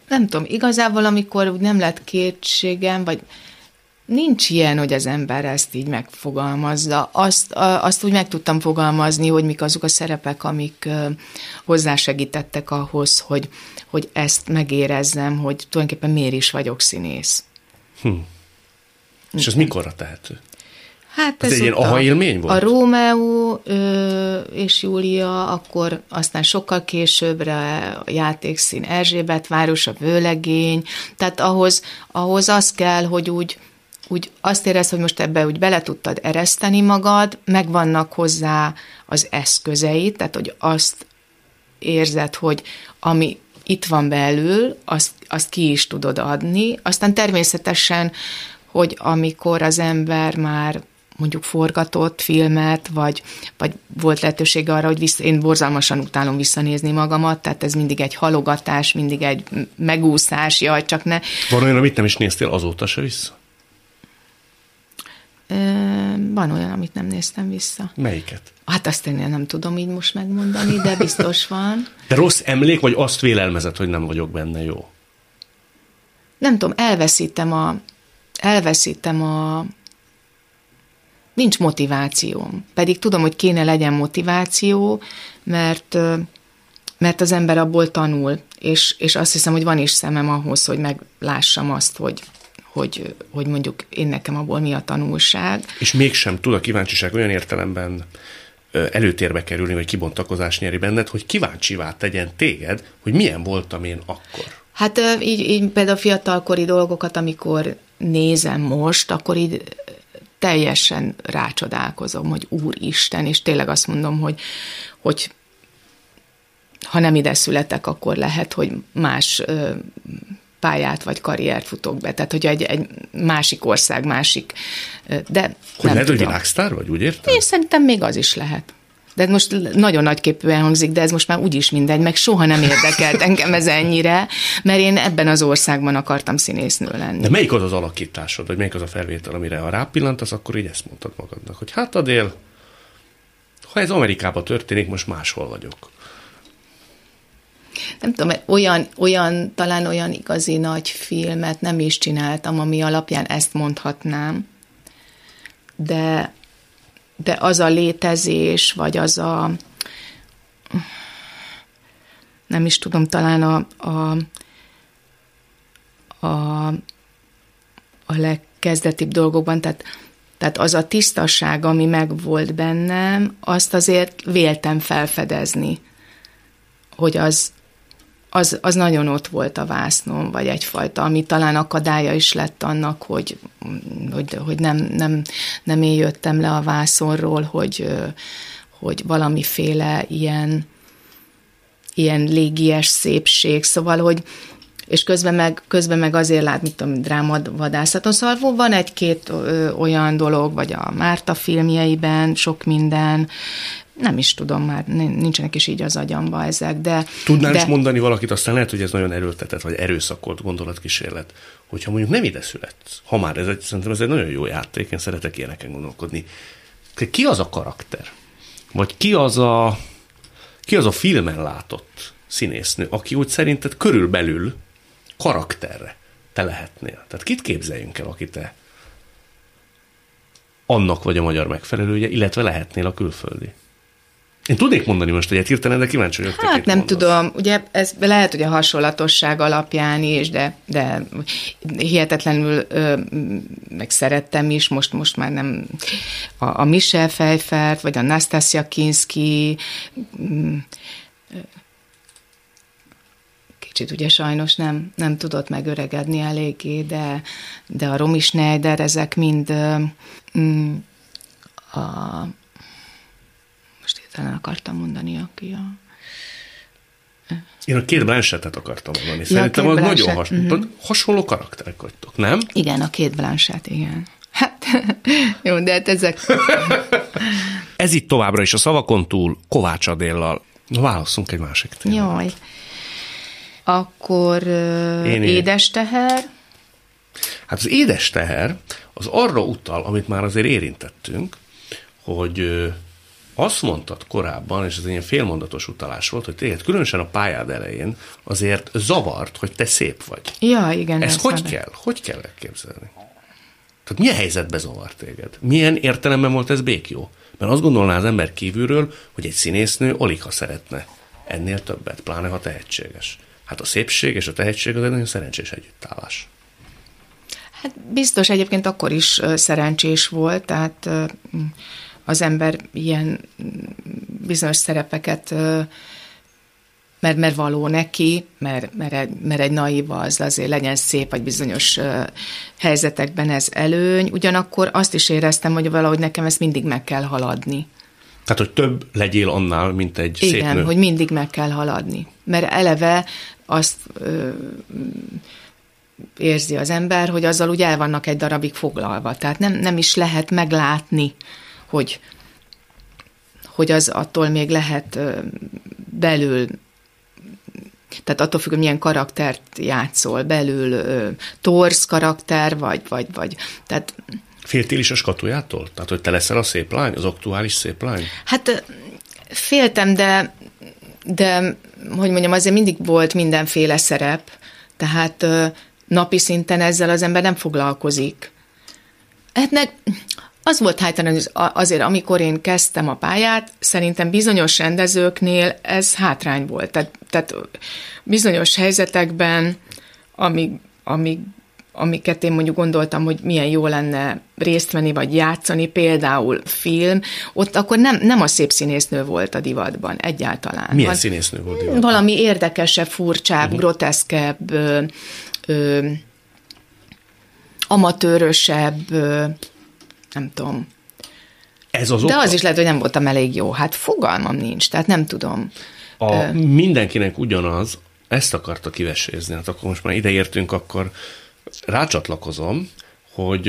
nem tudom, igazából amikor úgy nem lett kétségem, vagy nincs ilyen, hogy az ember ezt így megfogalmazza. Azt, azt úgy meg tudtam fogalmazni, hogy mik azok a szerepek, amik hozzásegítettek ahhoz, hogy, hogy ezt megérezzem, hogy tulajdonképpen miért is vagyok színész. Hm. És ez mikorra tehető? Hát ez, ez egy ilyen aha élmény volt? A Rómeó ö, és Júlia, akkor aztán sokkal későbbre a játékszín Erzsébet város, a vőlegény, tehát ahhoz, ahhoz az kell, hogy úgy, úgy azt érez, hogy most ebbe úgy bele tudtad ereszteni magad, megvannak hozzá az eszközeit, tehát hogy azt érzed, hogy ami itt van belül, azt, azt ki is tudod adni. Aztán természetesen, hogy amikor az ember már mondjuk forgatott filmet, vagy, vagy volt lehetőség arra, hogy vissza, én borzalmasan utálom visszanézni magamat, tehát ez mindig egy halogatás, mindig egy megúszás, jaj, csak ne. Van olyan, amit nem is néztél azóta se vissza? Van olyan, amit nem néztem vissza. Melyiket? Hát azt én nem tudom így most megmondani, de biztos van. De rossz emlék, vagy azt vélelmezett, hogy nem vagyok benne jó? Nem tudom, elveszítem a, elveszítem a, nincs motivációm. Pedig tudom, hogy kéne legyen motiváció, mert, mert az ember abból tanul, és, és azt hiszem, hogy van is szemem ahhoz, hogy meglássam azt, hogy, hogy, hogy mondjuk én nekem abból mi a tanulság. És mégsem tud a kíváncsiság olyan értelemben előtérbe kerülni, vagy kibontakozás nyeri benned, hogy kíváncsivá tegyen téged, hogy milyen voltam én akkor. Hát így, így például fiatalkori dolgokat, amikor nézem most, akkor így teljesen rácsodálkozom, hogy Úristen, és tényleg azt mondom, hogy, hogy ha nem ide születek, akkor lehet, hogy más pályát vagy karriert futok be. Tehát, hogy egy, egy másik ország, másik, de Hogy nem lehet, tudom. hogy világsztár vagy, úgy érted? Én szerintem még az is lehet. De most nagyon nagyképűen hangzik, de ez most már úgyis mindegy, meg soha nem érdekelt engem ez ennyire, mert én ebben az országban akartam színésznő lenni. De melyik az az alakításod, vagy melyik az a felvétel, amire ha rápillantasz, akkor így ezt mondtad magadnak, hogy hát Adél, ha ez Amerikában történik, most máshol vagyok. Nem tudom, olyan, olyan, talán olyan igazi nagy filmet nem is csináltam, ami alapján ezt mondhatnám, de de az a létezés, vagy az a nem is tudom, talán a, a, a, a legkezdetibb dolgokban, tehát, tehát az a tisztaság, ami megvolt bennem, azt azért véltem felfedezni, hogy az, az, az nagyon ott volt a vásznom, vagy egyfajta, ami talán akadálya is lett annak, hogy, hogy, hogy nem, nem, nem én jöttem le a vászonról, hogy, hogy valamiféle ilyen, ilyen légies szépség, szóval, hogy és közben meg, közben meg azért lát, mit tudom, drámadvadászaton. Szóval van egy-két olyan dolog, vagy a Márta filmjeiben sok minden, Nem is tudom már, nincsenek is így az agyamba ezek, de... Tudnál de... is mondani valakit, aztán lehet, hogy ez nagyon erőltetett, vagy erőszakolt gondolatkísérlet, hogyha mondjuk nem ide születsz, ha már ez egy, szerintem ez egy nagyon jó játék, én szeretek ilyeneken gondolkodni. Ki az a karakter? Vagy ki az a, ki az a filmen látott színésznő, aki úgy szerinted körülbelül karakterre te lehetnél? Tehát kit képzeljünk el, aki te annak vagy a magyar megfelelője, illetve lehetnél a külföldi? Én tudnék mondani most egyet hirtelen, de kíváncsi vagyok. Hát nem mondasz. tudom, ugye ez lehet, hogy a hasonlatosság alapján is, de, de hihetetlenül ö, meg szerettem is, most, most már nem a, a Michel Pfeiffert, vagy a Nastasia Kinski, mm, kicsit ugye sajnos nem, nem tudott megöregedni eléggé, de, de a Romi Schneider, ezek mind mm, a, hirtelen akartam mondani, aki a én a két Blanchettet akartam mondani. Szerintem ja, az nagyon has, uh-huh. hasonló karakterek vagytok, nem? Igen, a két Blanchett, igen. Hát, <laughs> jó, de hát ezek... <laughs> Ez itt továbbra is a szavakon túl Kovács Adéllal. Na, válaszunk egy másik témát. Jaj. Akkor Én édes teher. Hát az édes teher az arra utal, amit már azért érintettünk, hogy azt mondtad korábban, és ez egy ilyen félmondatos utalás volt, hogy téged különösen a pályád elején azért zavart, hogy te szép vagy. Ja, igen. Ez hogy van. kell? Hogy kell elképzelni? Tehát milyen helyzetbe zavar téged? Milyen értelemben volt ez békjó? Mert azt gondolná az ember kívülről, hogy egy színésznő alig ha szeretne ennél többet, pláne ha tehetséges. Hát a szépség és a tehetség az egy nagyon szerencsés együttállás. Hát biztos egyébként akkor is szerencsés volt, tehát az ember ilyen bizonyos szerepeket mert, mert való neki, mert, mert, mert egy naív az azért legyen szép, vagy bizonyos helyzetekben ez előny. Ugyanakkor azt is éreztem, hogy valahogy nekem ezt mindig meg kell haladni. Tehát, hogy több legyél annál, mint egy Igen, szép nő. hogy mindig meg kell haladni. Mert eleve azt ö, érzi az ember, hogy azzal úgy el vannak egy darabig foglalva. Tehát nem, nem is lehet meglátni, hogy, hogy az attól még lehet belül tehát attól függ, hogy milyen karaktert játszol, belül torz karakter, vagy, vagy, vagy, tehát... Féltél is a skatujától? Tehát, hogy te leszel a szép lány, az aktuális szép lány? Hát féltem, de, de hogy mondjam, azért mindig volt mindenféle szerep, tehát napi szinten ezzel az ember nem foglalkozik. Hát meg az volt hogy azért, amikor én kezdtem a pályát, szerintem bizonyos rendezőknél ez hátrány volt. Tehát, tehát bizonyos helyzetekben, amíg, amíg amiket én mondjuk gondoltam, hogy milyen jó lenne részt venni, vagy játszani, például film, ott akkor nem, nem a szép színésznő volt a divatban egyáltalán. Milyen Van, színésznő volt divatban? Valami érdekesebb, furcsább, uh-huh. groteszkebb, ö, ö, amatőrösebb, ö, nem tudom. Ez az De oka? az is lehet, hogy nem voltam elég jó. Hát fogalmam nincs, tehát nem tudom. A, ö, mindenkinek ugyanaz, ezt akarta kivesézni, hát akkor most már ide értünk, akkor rácsatlakozom, hogy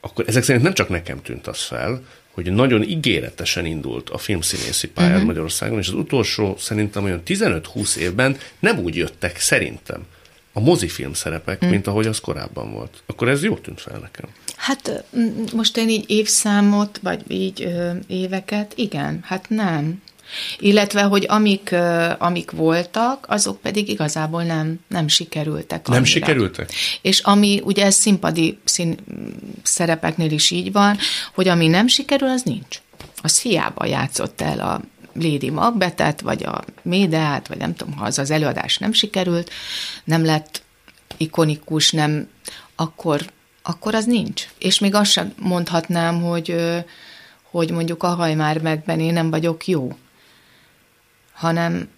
akkor ezek szerint nem csak nekem tűnt az fel, hogy nagyon ígéretesen indult a filmszínészi pályád uh-huh. Magyarországon, és az utolsó szerintem olyan 15-20 évben nem úgy jöttek szerintem a mozifilm szerepek, uh-huh. mint ahogy az korábban volt. Akkor ez jó tűnt fel nekem. Hát most én így évszámot, vagy így ö, éveket, igen, hát nem. Illetve, hogy amik, amik voltak, azok pedig igazából nem, nem sikerültek. Annyira. Nem sikerültek? És ami, ugye ez színpadi szín, szerepeknél is így van, hogy ami nem sikerül, az nincs. Az hiába játszott el a Lady Macbethet, vagy a Médeát, vagy nem tudom, ha az az előadás nem sikerült, nem lett ikonikus, nem, akkor, akkor az nincs. És még azt sem mondhatnám, hogy, hogy mondjuk a haj már megben én nem vagyok jó hanem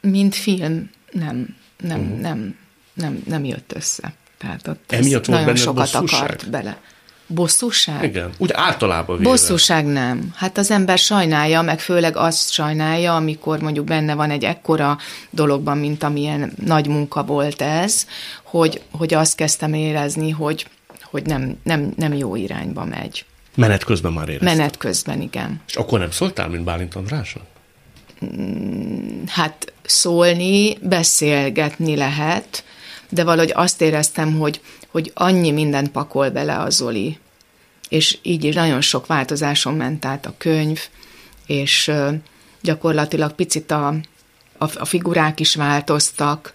mint film nem, nem, uh-huh. nem, nem, nem jött össze. Tehát ott Emiatt volt nagyon sokat bosszúság? akart bele. Bosszúság? Igen, úgy általában véve. Bosszúság nem. Hát az ember sajnálja, meg főleg azt sajnálja, amikor mondjuk benne van egy ekkora dologban, mint amilyen nagy munka volt ez, hogy, hogy azt kezdtem érezni, hogy, hogy nem, nem, nem jó irányba megy. Menet közben már éreztem. Menet közben, igen. És akkor nem szóltál, mint Bálint Andrásnak? Hát szólni, beszélgetni lehet, de valahogy azt éreztem, hogy, hogy annyi mindent pakol bele a Zoli, és így is nagyon sok változáson ment át a könyv, és gyakorlatilag picit a, a, a figurák is változtak,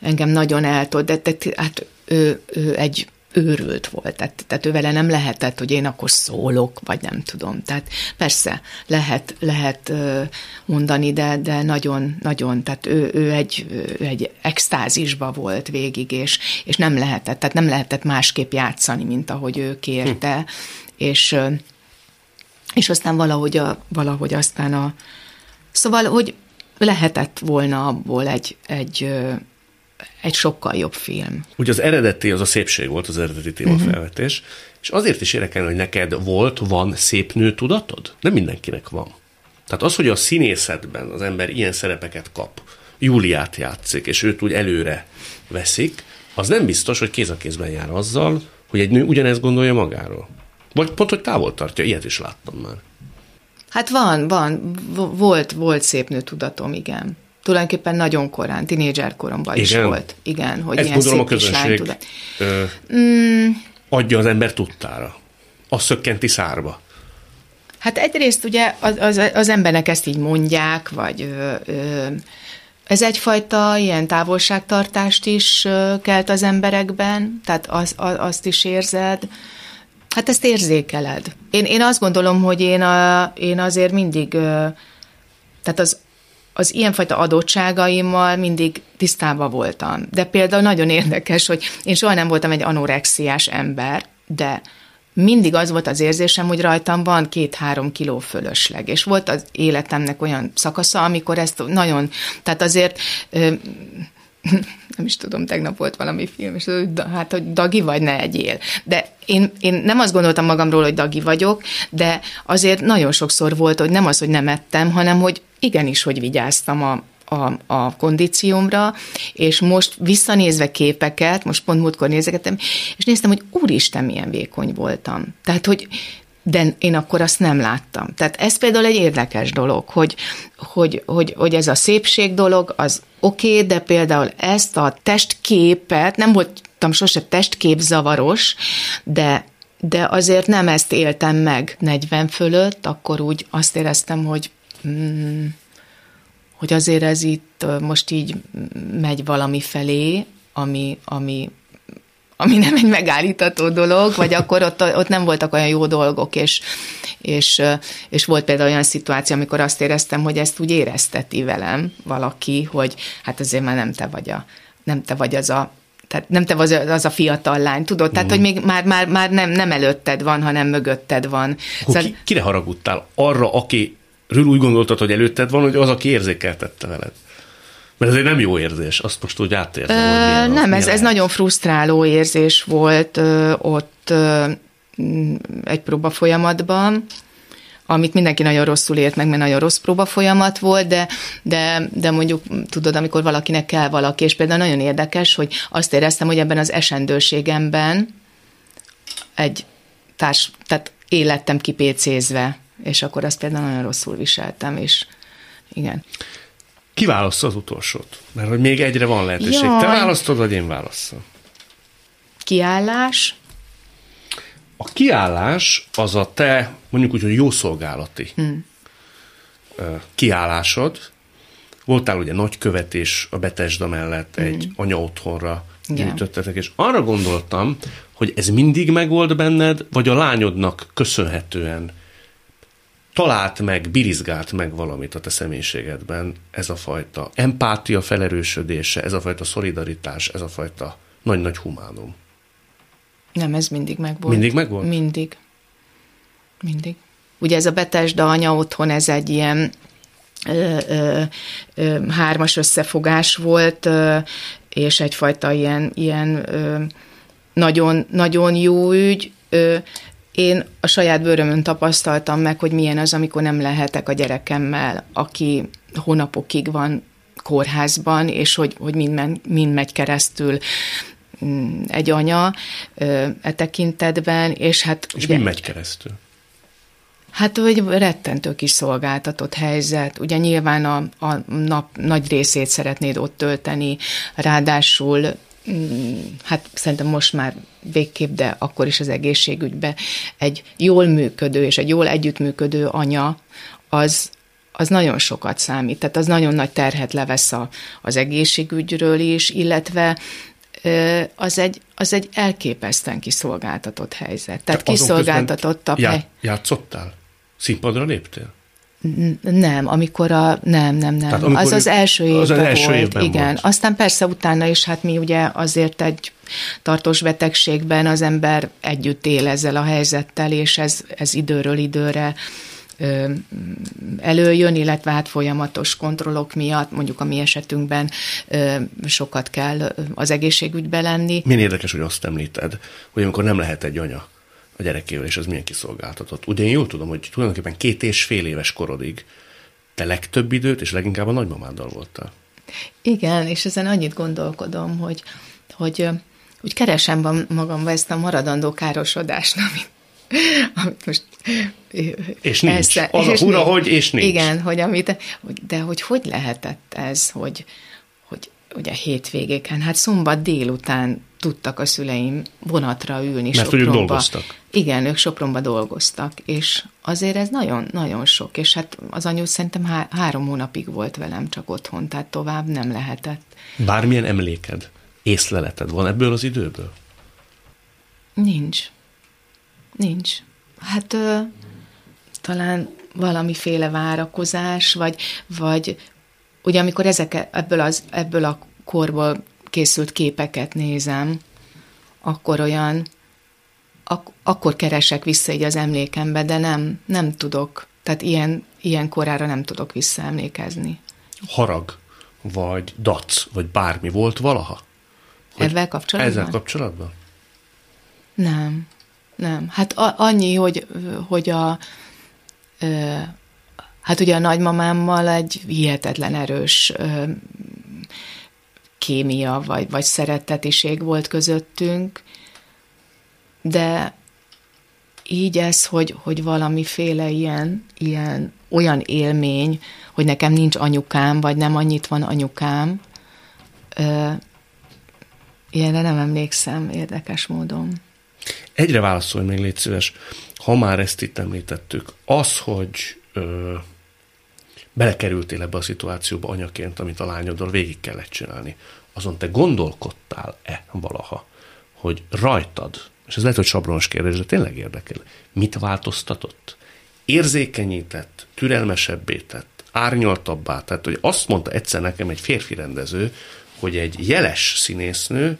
engem nagyon eltolt, de, de hát ő, ő egy őrült volt, tehát, tehát ő vele nem lehetett, hogy én akkor szólok, vagy nem tudom. Tehát persze lehet, lehet mondani, de, de nagyon, nagyon, tehát ő, ő, egy, ő egy extázisba volt végig, és, és nem lehetett, tehát nem lehetett másképp játszani, mint ahogy ő kérte, hm. és, és aztán valahogy, a, valahogy aztán a, szóval, hogy lehetett volna abból egy, egy egy sokkal jobb film. Ugye az eredeti, az a szépség volt az eredeti témafelvetés, uh-huh. és azért is érdekel, hogy neked volt, van szép nő tudatod? Nem mindenkinek van. Tehát az, hogy a színészetben az ember ilyen szerepeket kap, Júliát játszik, és őt úgy előre veszik, az nem biztos, hogy kéz a kézben jár azzal, hogy egy nő ugyanezt gondolja magáról. Vagy pont, hogy távol tartja, ilyet is láttam már. Hát van, van, volt, volt szép nő tudatom, igen tulajdonképpen nagyon korán, tinédzser koromban is volt. Igen, hogy Ezt ilyen gondolom a közönség ö, mm. adja az ember tudtára. Az szökkenti szárba. Hát egyrészt ugye az, az, az embernek ezt így mondják, vagy ö, ö, ez egyfajta ilyen távolságtartást is ö, kelt az emberekben, tehát az, az, azt is érzed. Hát ezt érzékeled. Én, én azt gondolom, hogy én, a, én azért mindig, ö, tehát az az ilyenfajta adottságaimmal mindig tisztában voltam. De például nagyon érdekes, hogy én soha nem voltam egy anorexiás ember, de mindig az volt az érzésem, hogy rajtam van két-három kiló fölösleg. És volt az életemnek olyan szakasza, amikor ezt nagyon, tehát azért <laughs> nem is tudom, tegnap volt valami film, és hát, hogy dagi vagy, ne egyél. De én, én nem azt gondoltam magamról, hogy dagi vagyok, de azért nagyon sokszor volt, hogy nem az, hogy nem ettem, hanem hogy igenis, hogy vigyáztam a, a, a kondíciómra, és most visszanézve képeket, most pont múltkor nézegettem, és néztem, hogy úristen, milyen vékony voltam. Tehát, hogy de én akkor azt nem láttam. Tehát ez például egy érdekes dolog, hogy, hogy, hogy, hogy ez a szépség dolog, az oké, okay, de például ezt a testképet, nem voltam sose testkép zavaros, de de azért nem ezt éltem meg 40 fölött, akkor úgy azt éreztem, hogy mm, hogy azért ez itt most így megy valami felé, ami, ami, ami nem egy megállítható dolog, vagy akkor ott, ott nem voltak olyan jó dolgok, és, és, és volt például olyan szituáció, amikor azt éreztem, hogy ezt úgy érezteti velem valaki, hogy hát azért már nem te vagy a, nem te vagy az a tehát nem te vagy az a fiatal lány, tudod? Tehát, hogy még már, már, már nem, nem előtted van, hanem mögötted van. Szóval... Ki, kire haragudtál? Arra, aki ről úgy gondoltad, hogy előtted van, hogy az, aki érzékeltette veled. Mert ez egy nem jó érzés, azt most úgy átérzem. Ö, hogy nem, ez, ez nagyon frusztráló érzés volt ö, ott ö, egy próba folyamatban, amit mindenki nagyon rosszul ért meg, mert nagyon rossz próba folyamat volt, de, de, de mondjuk tudod, amikor valakinek kell valaki, és például nagyon érdekes, hogy azt éreztem, hogy ebben az esendőségemben egy társ, tehát élettem kipécézve, és akkor azt például nagyon rosszul viseltem, és igen. Ki válaszol az utolsót? Mert hogy még egyre van lehetőség. Jaj. Te választod, vagy én válaszol? Kiállás. A kiállás az a te, mondjuk úgy, hogy jószolgálati hmm. kiállásod. Voltál ugye nagykövet is a Betesda mellett hmm. egy anya otthonra gyűjtöttetek, és arra gondoltam, hogy ez mindig megvolt benned, vagy a lányodnak köszönhetően talált meg, birizgált meg valamit a te személyiségedben, ez a fajta empátia felerősödése, ez a fajta szolidaritás, ez a fajta nagy-nagy humánum. Nem, ez mindig megvolt. Mindig megvolt? Mindig. Mindig. Ugye ez a Betesda anya otthon, ez egy ilyen ö, ö, ö, hármas összefogás volt, ö, és egyfajta ilyen, ilyen ö, nagyon, nagyon jó ügy, ö, én a saját bőrömön tapasztaltam meg, hogy milyen az, amikor nem lehetek a gyerekemmel, aki hónapokig van kórházban, és hogy, hogy mind, men, mind megy keresztül egy anya e tekintetben, és hát... És ugye, mi megy keresztül? Hát, hogy rettentő kiszolgáltatott helyzet. Ugye nyilván a, a nap nagy részét szeretnéd ott tölteni, ráadásul mm, hát szerintem most már végképp, de akkor is az egészségügybe egy jól működő és egy jól együttműködő anya, az, az nagyon sokat számít. Tehát az nagyon nagy terhet levesz a, az egészségügyről is, illetve az egy, az egy elképesztően kiszolgáltatott helyzet. Tehát Te kiszolgáltatottabb já, hely. Játszottál? Színpadra léptél? Nem, amikor a, nem, nem, nem. Tehát az az első évben az, első volt, évben igen. Volt. Aztán persze utána is, hát mi ugye azért egy tartós betegségben az ember együtt él ezzel a helyzettel, és ez, ez időről időre előjön, illetve hát folyamatos kontrollok miatt, mondjuk a mi esetünkben sokat kell az egészségügybe lenni. Milyen érdekes, hogy azt említed, hogy amikor nem lehet egy anya a gyerekével, és ez milyen kiszolgáltatott. Ugye én jól tudom, hogy tulajdonképpen két és fél éves korodig te legtöbb időt, és leginkább a nagymamáddal voltál. Igen, és ezen annyit gondolkodom, hogy, hogy úgy keresem magamban ezt a maradandó károsodást, <laughs> amit amit <laughs> most és nincs. Persze, az és a fura, nincs. hogy és nincs. Igen, hogy amit, de hogy hogy lehetett ez, hogy, hogy ugye hétvégéken, hát szombat délután tudtak a szüleim vonatra ülni Mert Sopronba. Dolgoztak. Igen, ők Sopronba dolgoztak, és azért ez nagyon, nagyon sok, és hát az anyu szerintem há- három hónapig volt velem csak otthon, tehát tovább nem lehetett. Bármilyen emléked, észleleted van ebből az időből? Nincs. Nincs. Hát ö, talán valamiféle várakozás, vagy, vagy ugye amikor ezek, ebből, az, ebből a korból készült képeket nézem, akkor olyan, ak- akkor keresek vissza így az emlékembe, de nem, nem tudok, tehát ilyen, ilyen korára nem tudok visszaemlékezni. Harag, vagy dac, vagy bármi volt valaha? Hogy ezzel kapcsolatban? Ezzel kapcsolatban? Nem. Nem. Hát a, annyi, hogy, hogy a, ö, hát ugye a nagymamámmal egy hihetetlen erős ö, kémia vagy, vagy szeretetiség volt közöttünk, de így ez, hogy, hogy valamiféle ilyen, ilyen olyan élmény, hogy nekem nincs anyukám, vagy nem annyit van anyukám, ö, ilyenre nem emlékszem érdekes módon. Egyre válaszolj még, légy szíves, ha már ezt itt említettük, az, hogy ö, belekerültél ebbe a szituációba anyaként, amit a lányoddal végig kellett csinálni, azon te gondolkodtál-e valaha, hogy rajtad, és ez lehet, hogy sabronos kérdés, de tényleg érdekel, mit változtatott? Érzékenyített, türelmesebbé tett, árnyaltabbá, tehát hogy azt mondta egyszer nekem egy férfi rendező, hogy egy jeles színésznő,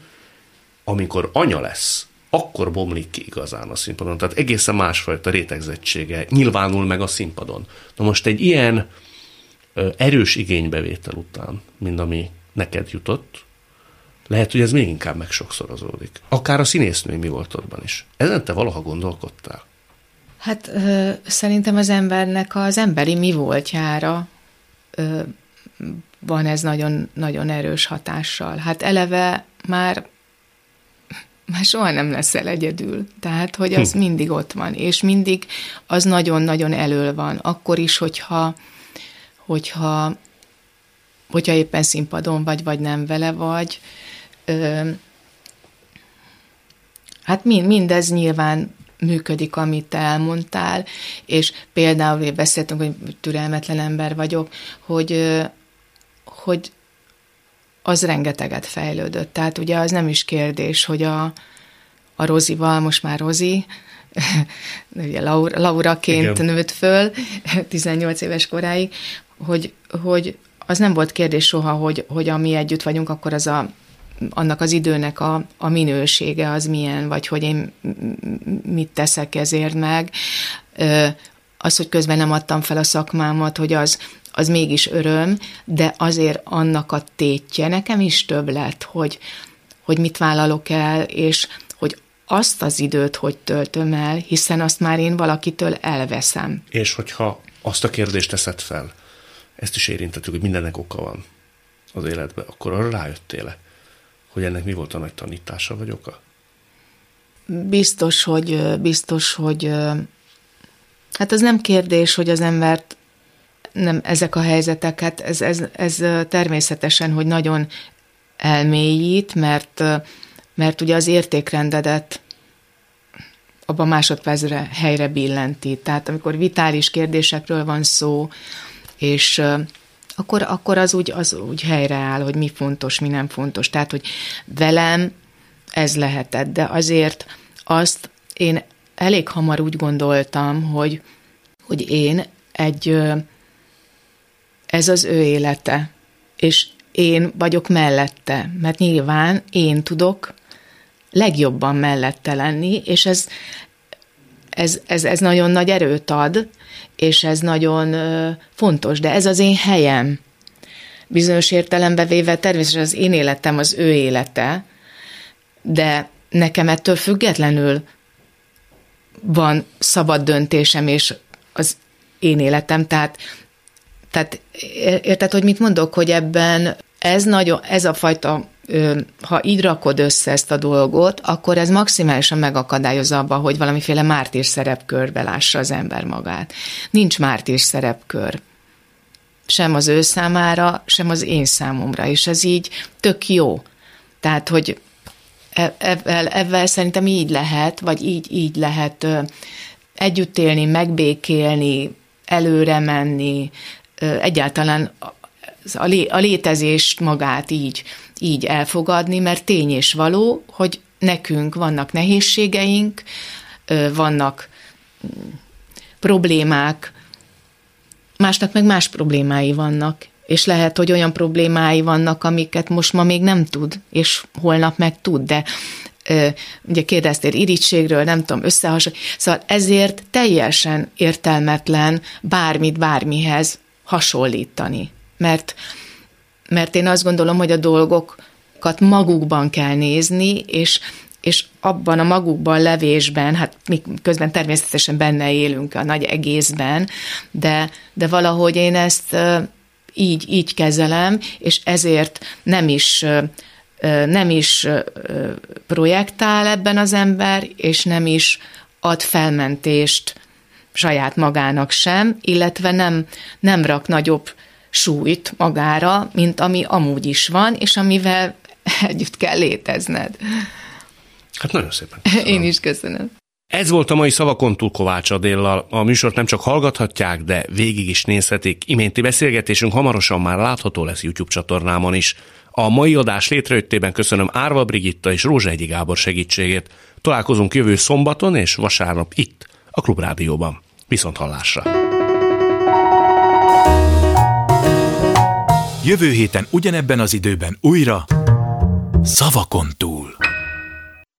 amikor anya lesz, akkor bomlik ki igazán a színpadon. Tehát egészen másfajta rétegzettsége nyilvánul meg a színpadon. Na most egy ilyen erős igénybevétel után, mint ami neked jutott, lehet, hogy ez még inkább meg sokszorozódik. Akár a színésznői mi voltodban is. Ezen te valaha gondolkodtál? Hát ö, szerintem az embernek az emberi mi voltjára ö, van ez nagyon, nagyon erős hatással. Hát eleve már már soha nem leszel egyedül. Tehát, hogy az hm. mindig ott van, és mindig az nagyon-nagyon elől van. Akkor is, hogyha, hogyha, hogyha éppen színpadon vagy, vagy nem vele vagy. Ö, hát mind, mindez nyilván működik, amit te elmondtál, és például beszéltünk, hogy türelmetlen ember vagyok, hogy, hogy az rengeteget fejlődött. Tehát ugye az nem is kérdés, hogy a, a Rozival, most már Rozi, <laughs> ugye Laura, Lauraként Igen. nőtt föl, <laughs> 18 éves koráig, hogy, hogy az nem volt kérdés soha, hogy, hogy ami együtt vagyunk, akkor az a, annak az időnek a, a minősége az milyen, vagy hogy én mit teszek ezért meg. Az, hogy közben nem adtam fel a szakmámat, hogy az, az mégis öröm, de azért annak a tétje nekem is több lett, hogy, hogy mit vállalok el, és hogy azt az időt hogy töltöm el, hiszen azt már én valakitől elveszem. És hogyha azt a kérdést teszed fel, ezt is érintettük, hogy mindennek oka van az életben, akkor arra rájöttél hogy ennek mi volt a nagy tanítása vagy oka? Biztos, hogy, biztos, hogy Hát az nem kérdés, hogy az embert nem ezek a helyzetek, hát ez, ez, ez természetesen, hogy nagyon elmélyít, mert, mert ugye az értékrendedet abban másodpercre helyre billenti. Tehát amikor vitális kérdésekről van szó, és akkor, akkor az, úgy, az úgy helyreáll, hogy mi fontos, mi nem fontos. Tehát, hogy velem ez lehetett, de azért azt én elég hamar úgy gondoltam, hogy, hogy én egy, ez az ő élete, és én vagyok mellette, mert nyilván én tudok legjobban mellette lenni, és ez, ez, ez, ez nagyon nagy erőt ad, és ez nagyon fontos, de ez az én helyem. Bizonyos értelembe véve természetesen az én életem az ő élete, de nekem ettől függetlenül van szabad döntésem, és az én életem, tehát, tehát érted, hogy mit mondok, hogy ebben ez, nagyon, ez a fajta ha így rakod össze ezt a dolgot, akkor ez maximálisan megakadályozza abba, hogy valamiféle mártír szerepkörbe lássa az ember magát. Nincs mártír szerepkör. Sem az ő számára, sem az én számomra, és ez így tök jó. Tehát, hogy ezzel, ezzel szerintem így lehet, vagy így, így lehet együtt élni, megbékélni, előre menni, egyáltalán a, lé, a létezést magát így, így elfogadni, mert tény és való, hogy nekünk vannak nehézségeink, vannak mm, problémák, másnak meg más problémái vannak, és lehet, hogy olyan problémái vannak, amiket most ma még nem tud, és holnap meg tud, de ugye kérdeztél irítségről, nem tudom, összehasonlítani. Szóval ezért teljesen értelmetlen bármit bármihez hasonlítani. Mert, mert én azt gondolom, hogy a dolgokat magukban kell nézni, és, és abban a magukban levésben, hát mi közben természetesen benne élünk a nagy egészben, de, de valahogy én ezt így, így kezelem, és ezért nem is nem is projektál ebben az ember, és nem is ad felmentést saját magának sem, illetve nem, nem rak nagyobb súlyt magára, mint ami amúgy is van, és amivel <laughs> együtt kell létezned. Hát nagyon szépen. <laughs> Köszönöm. Én is köszönöm. Ez volt a mai Szavakon túl Kovács Adéllal. A műsort nem csak hallgathatják, de végig is nézhetik. Iménti beszélgetésünk hamarosan már látható lesz YouTube csatornámon is. A mai adás létrejöttében köszönöm Árva Brigitta és Rózsa Egyi Gábor segítségét. Találkozunk jövő szombaton és vasárnap itt, a Klubrádióban. Viszont hallásra! Jövő héten ugyanebben az időben újra Szavakon túl.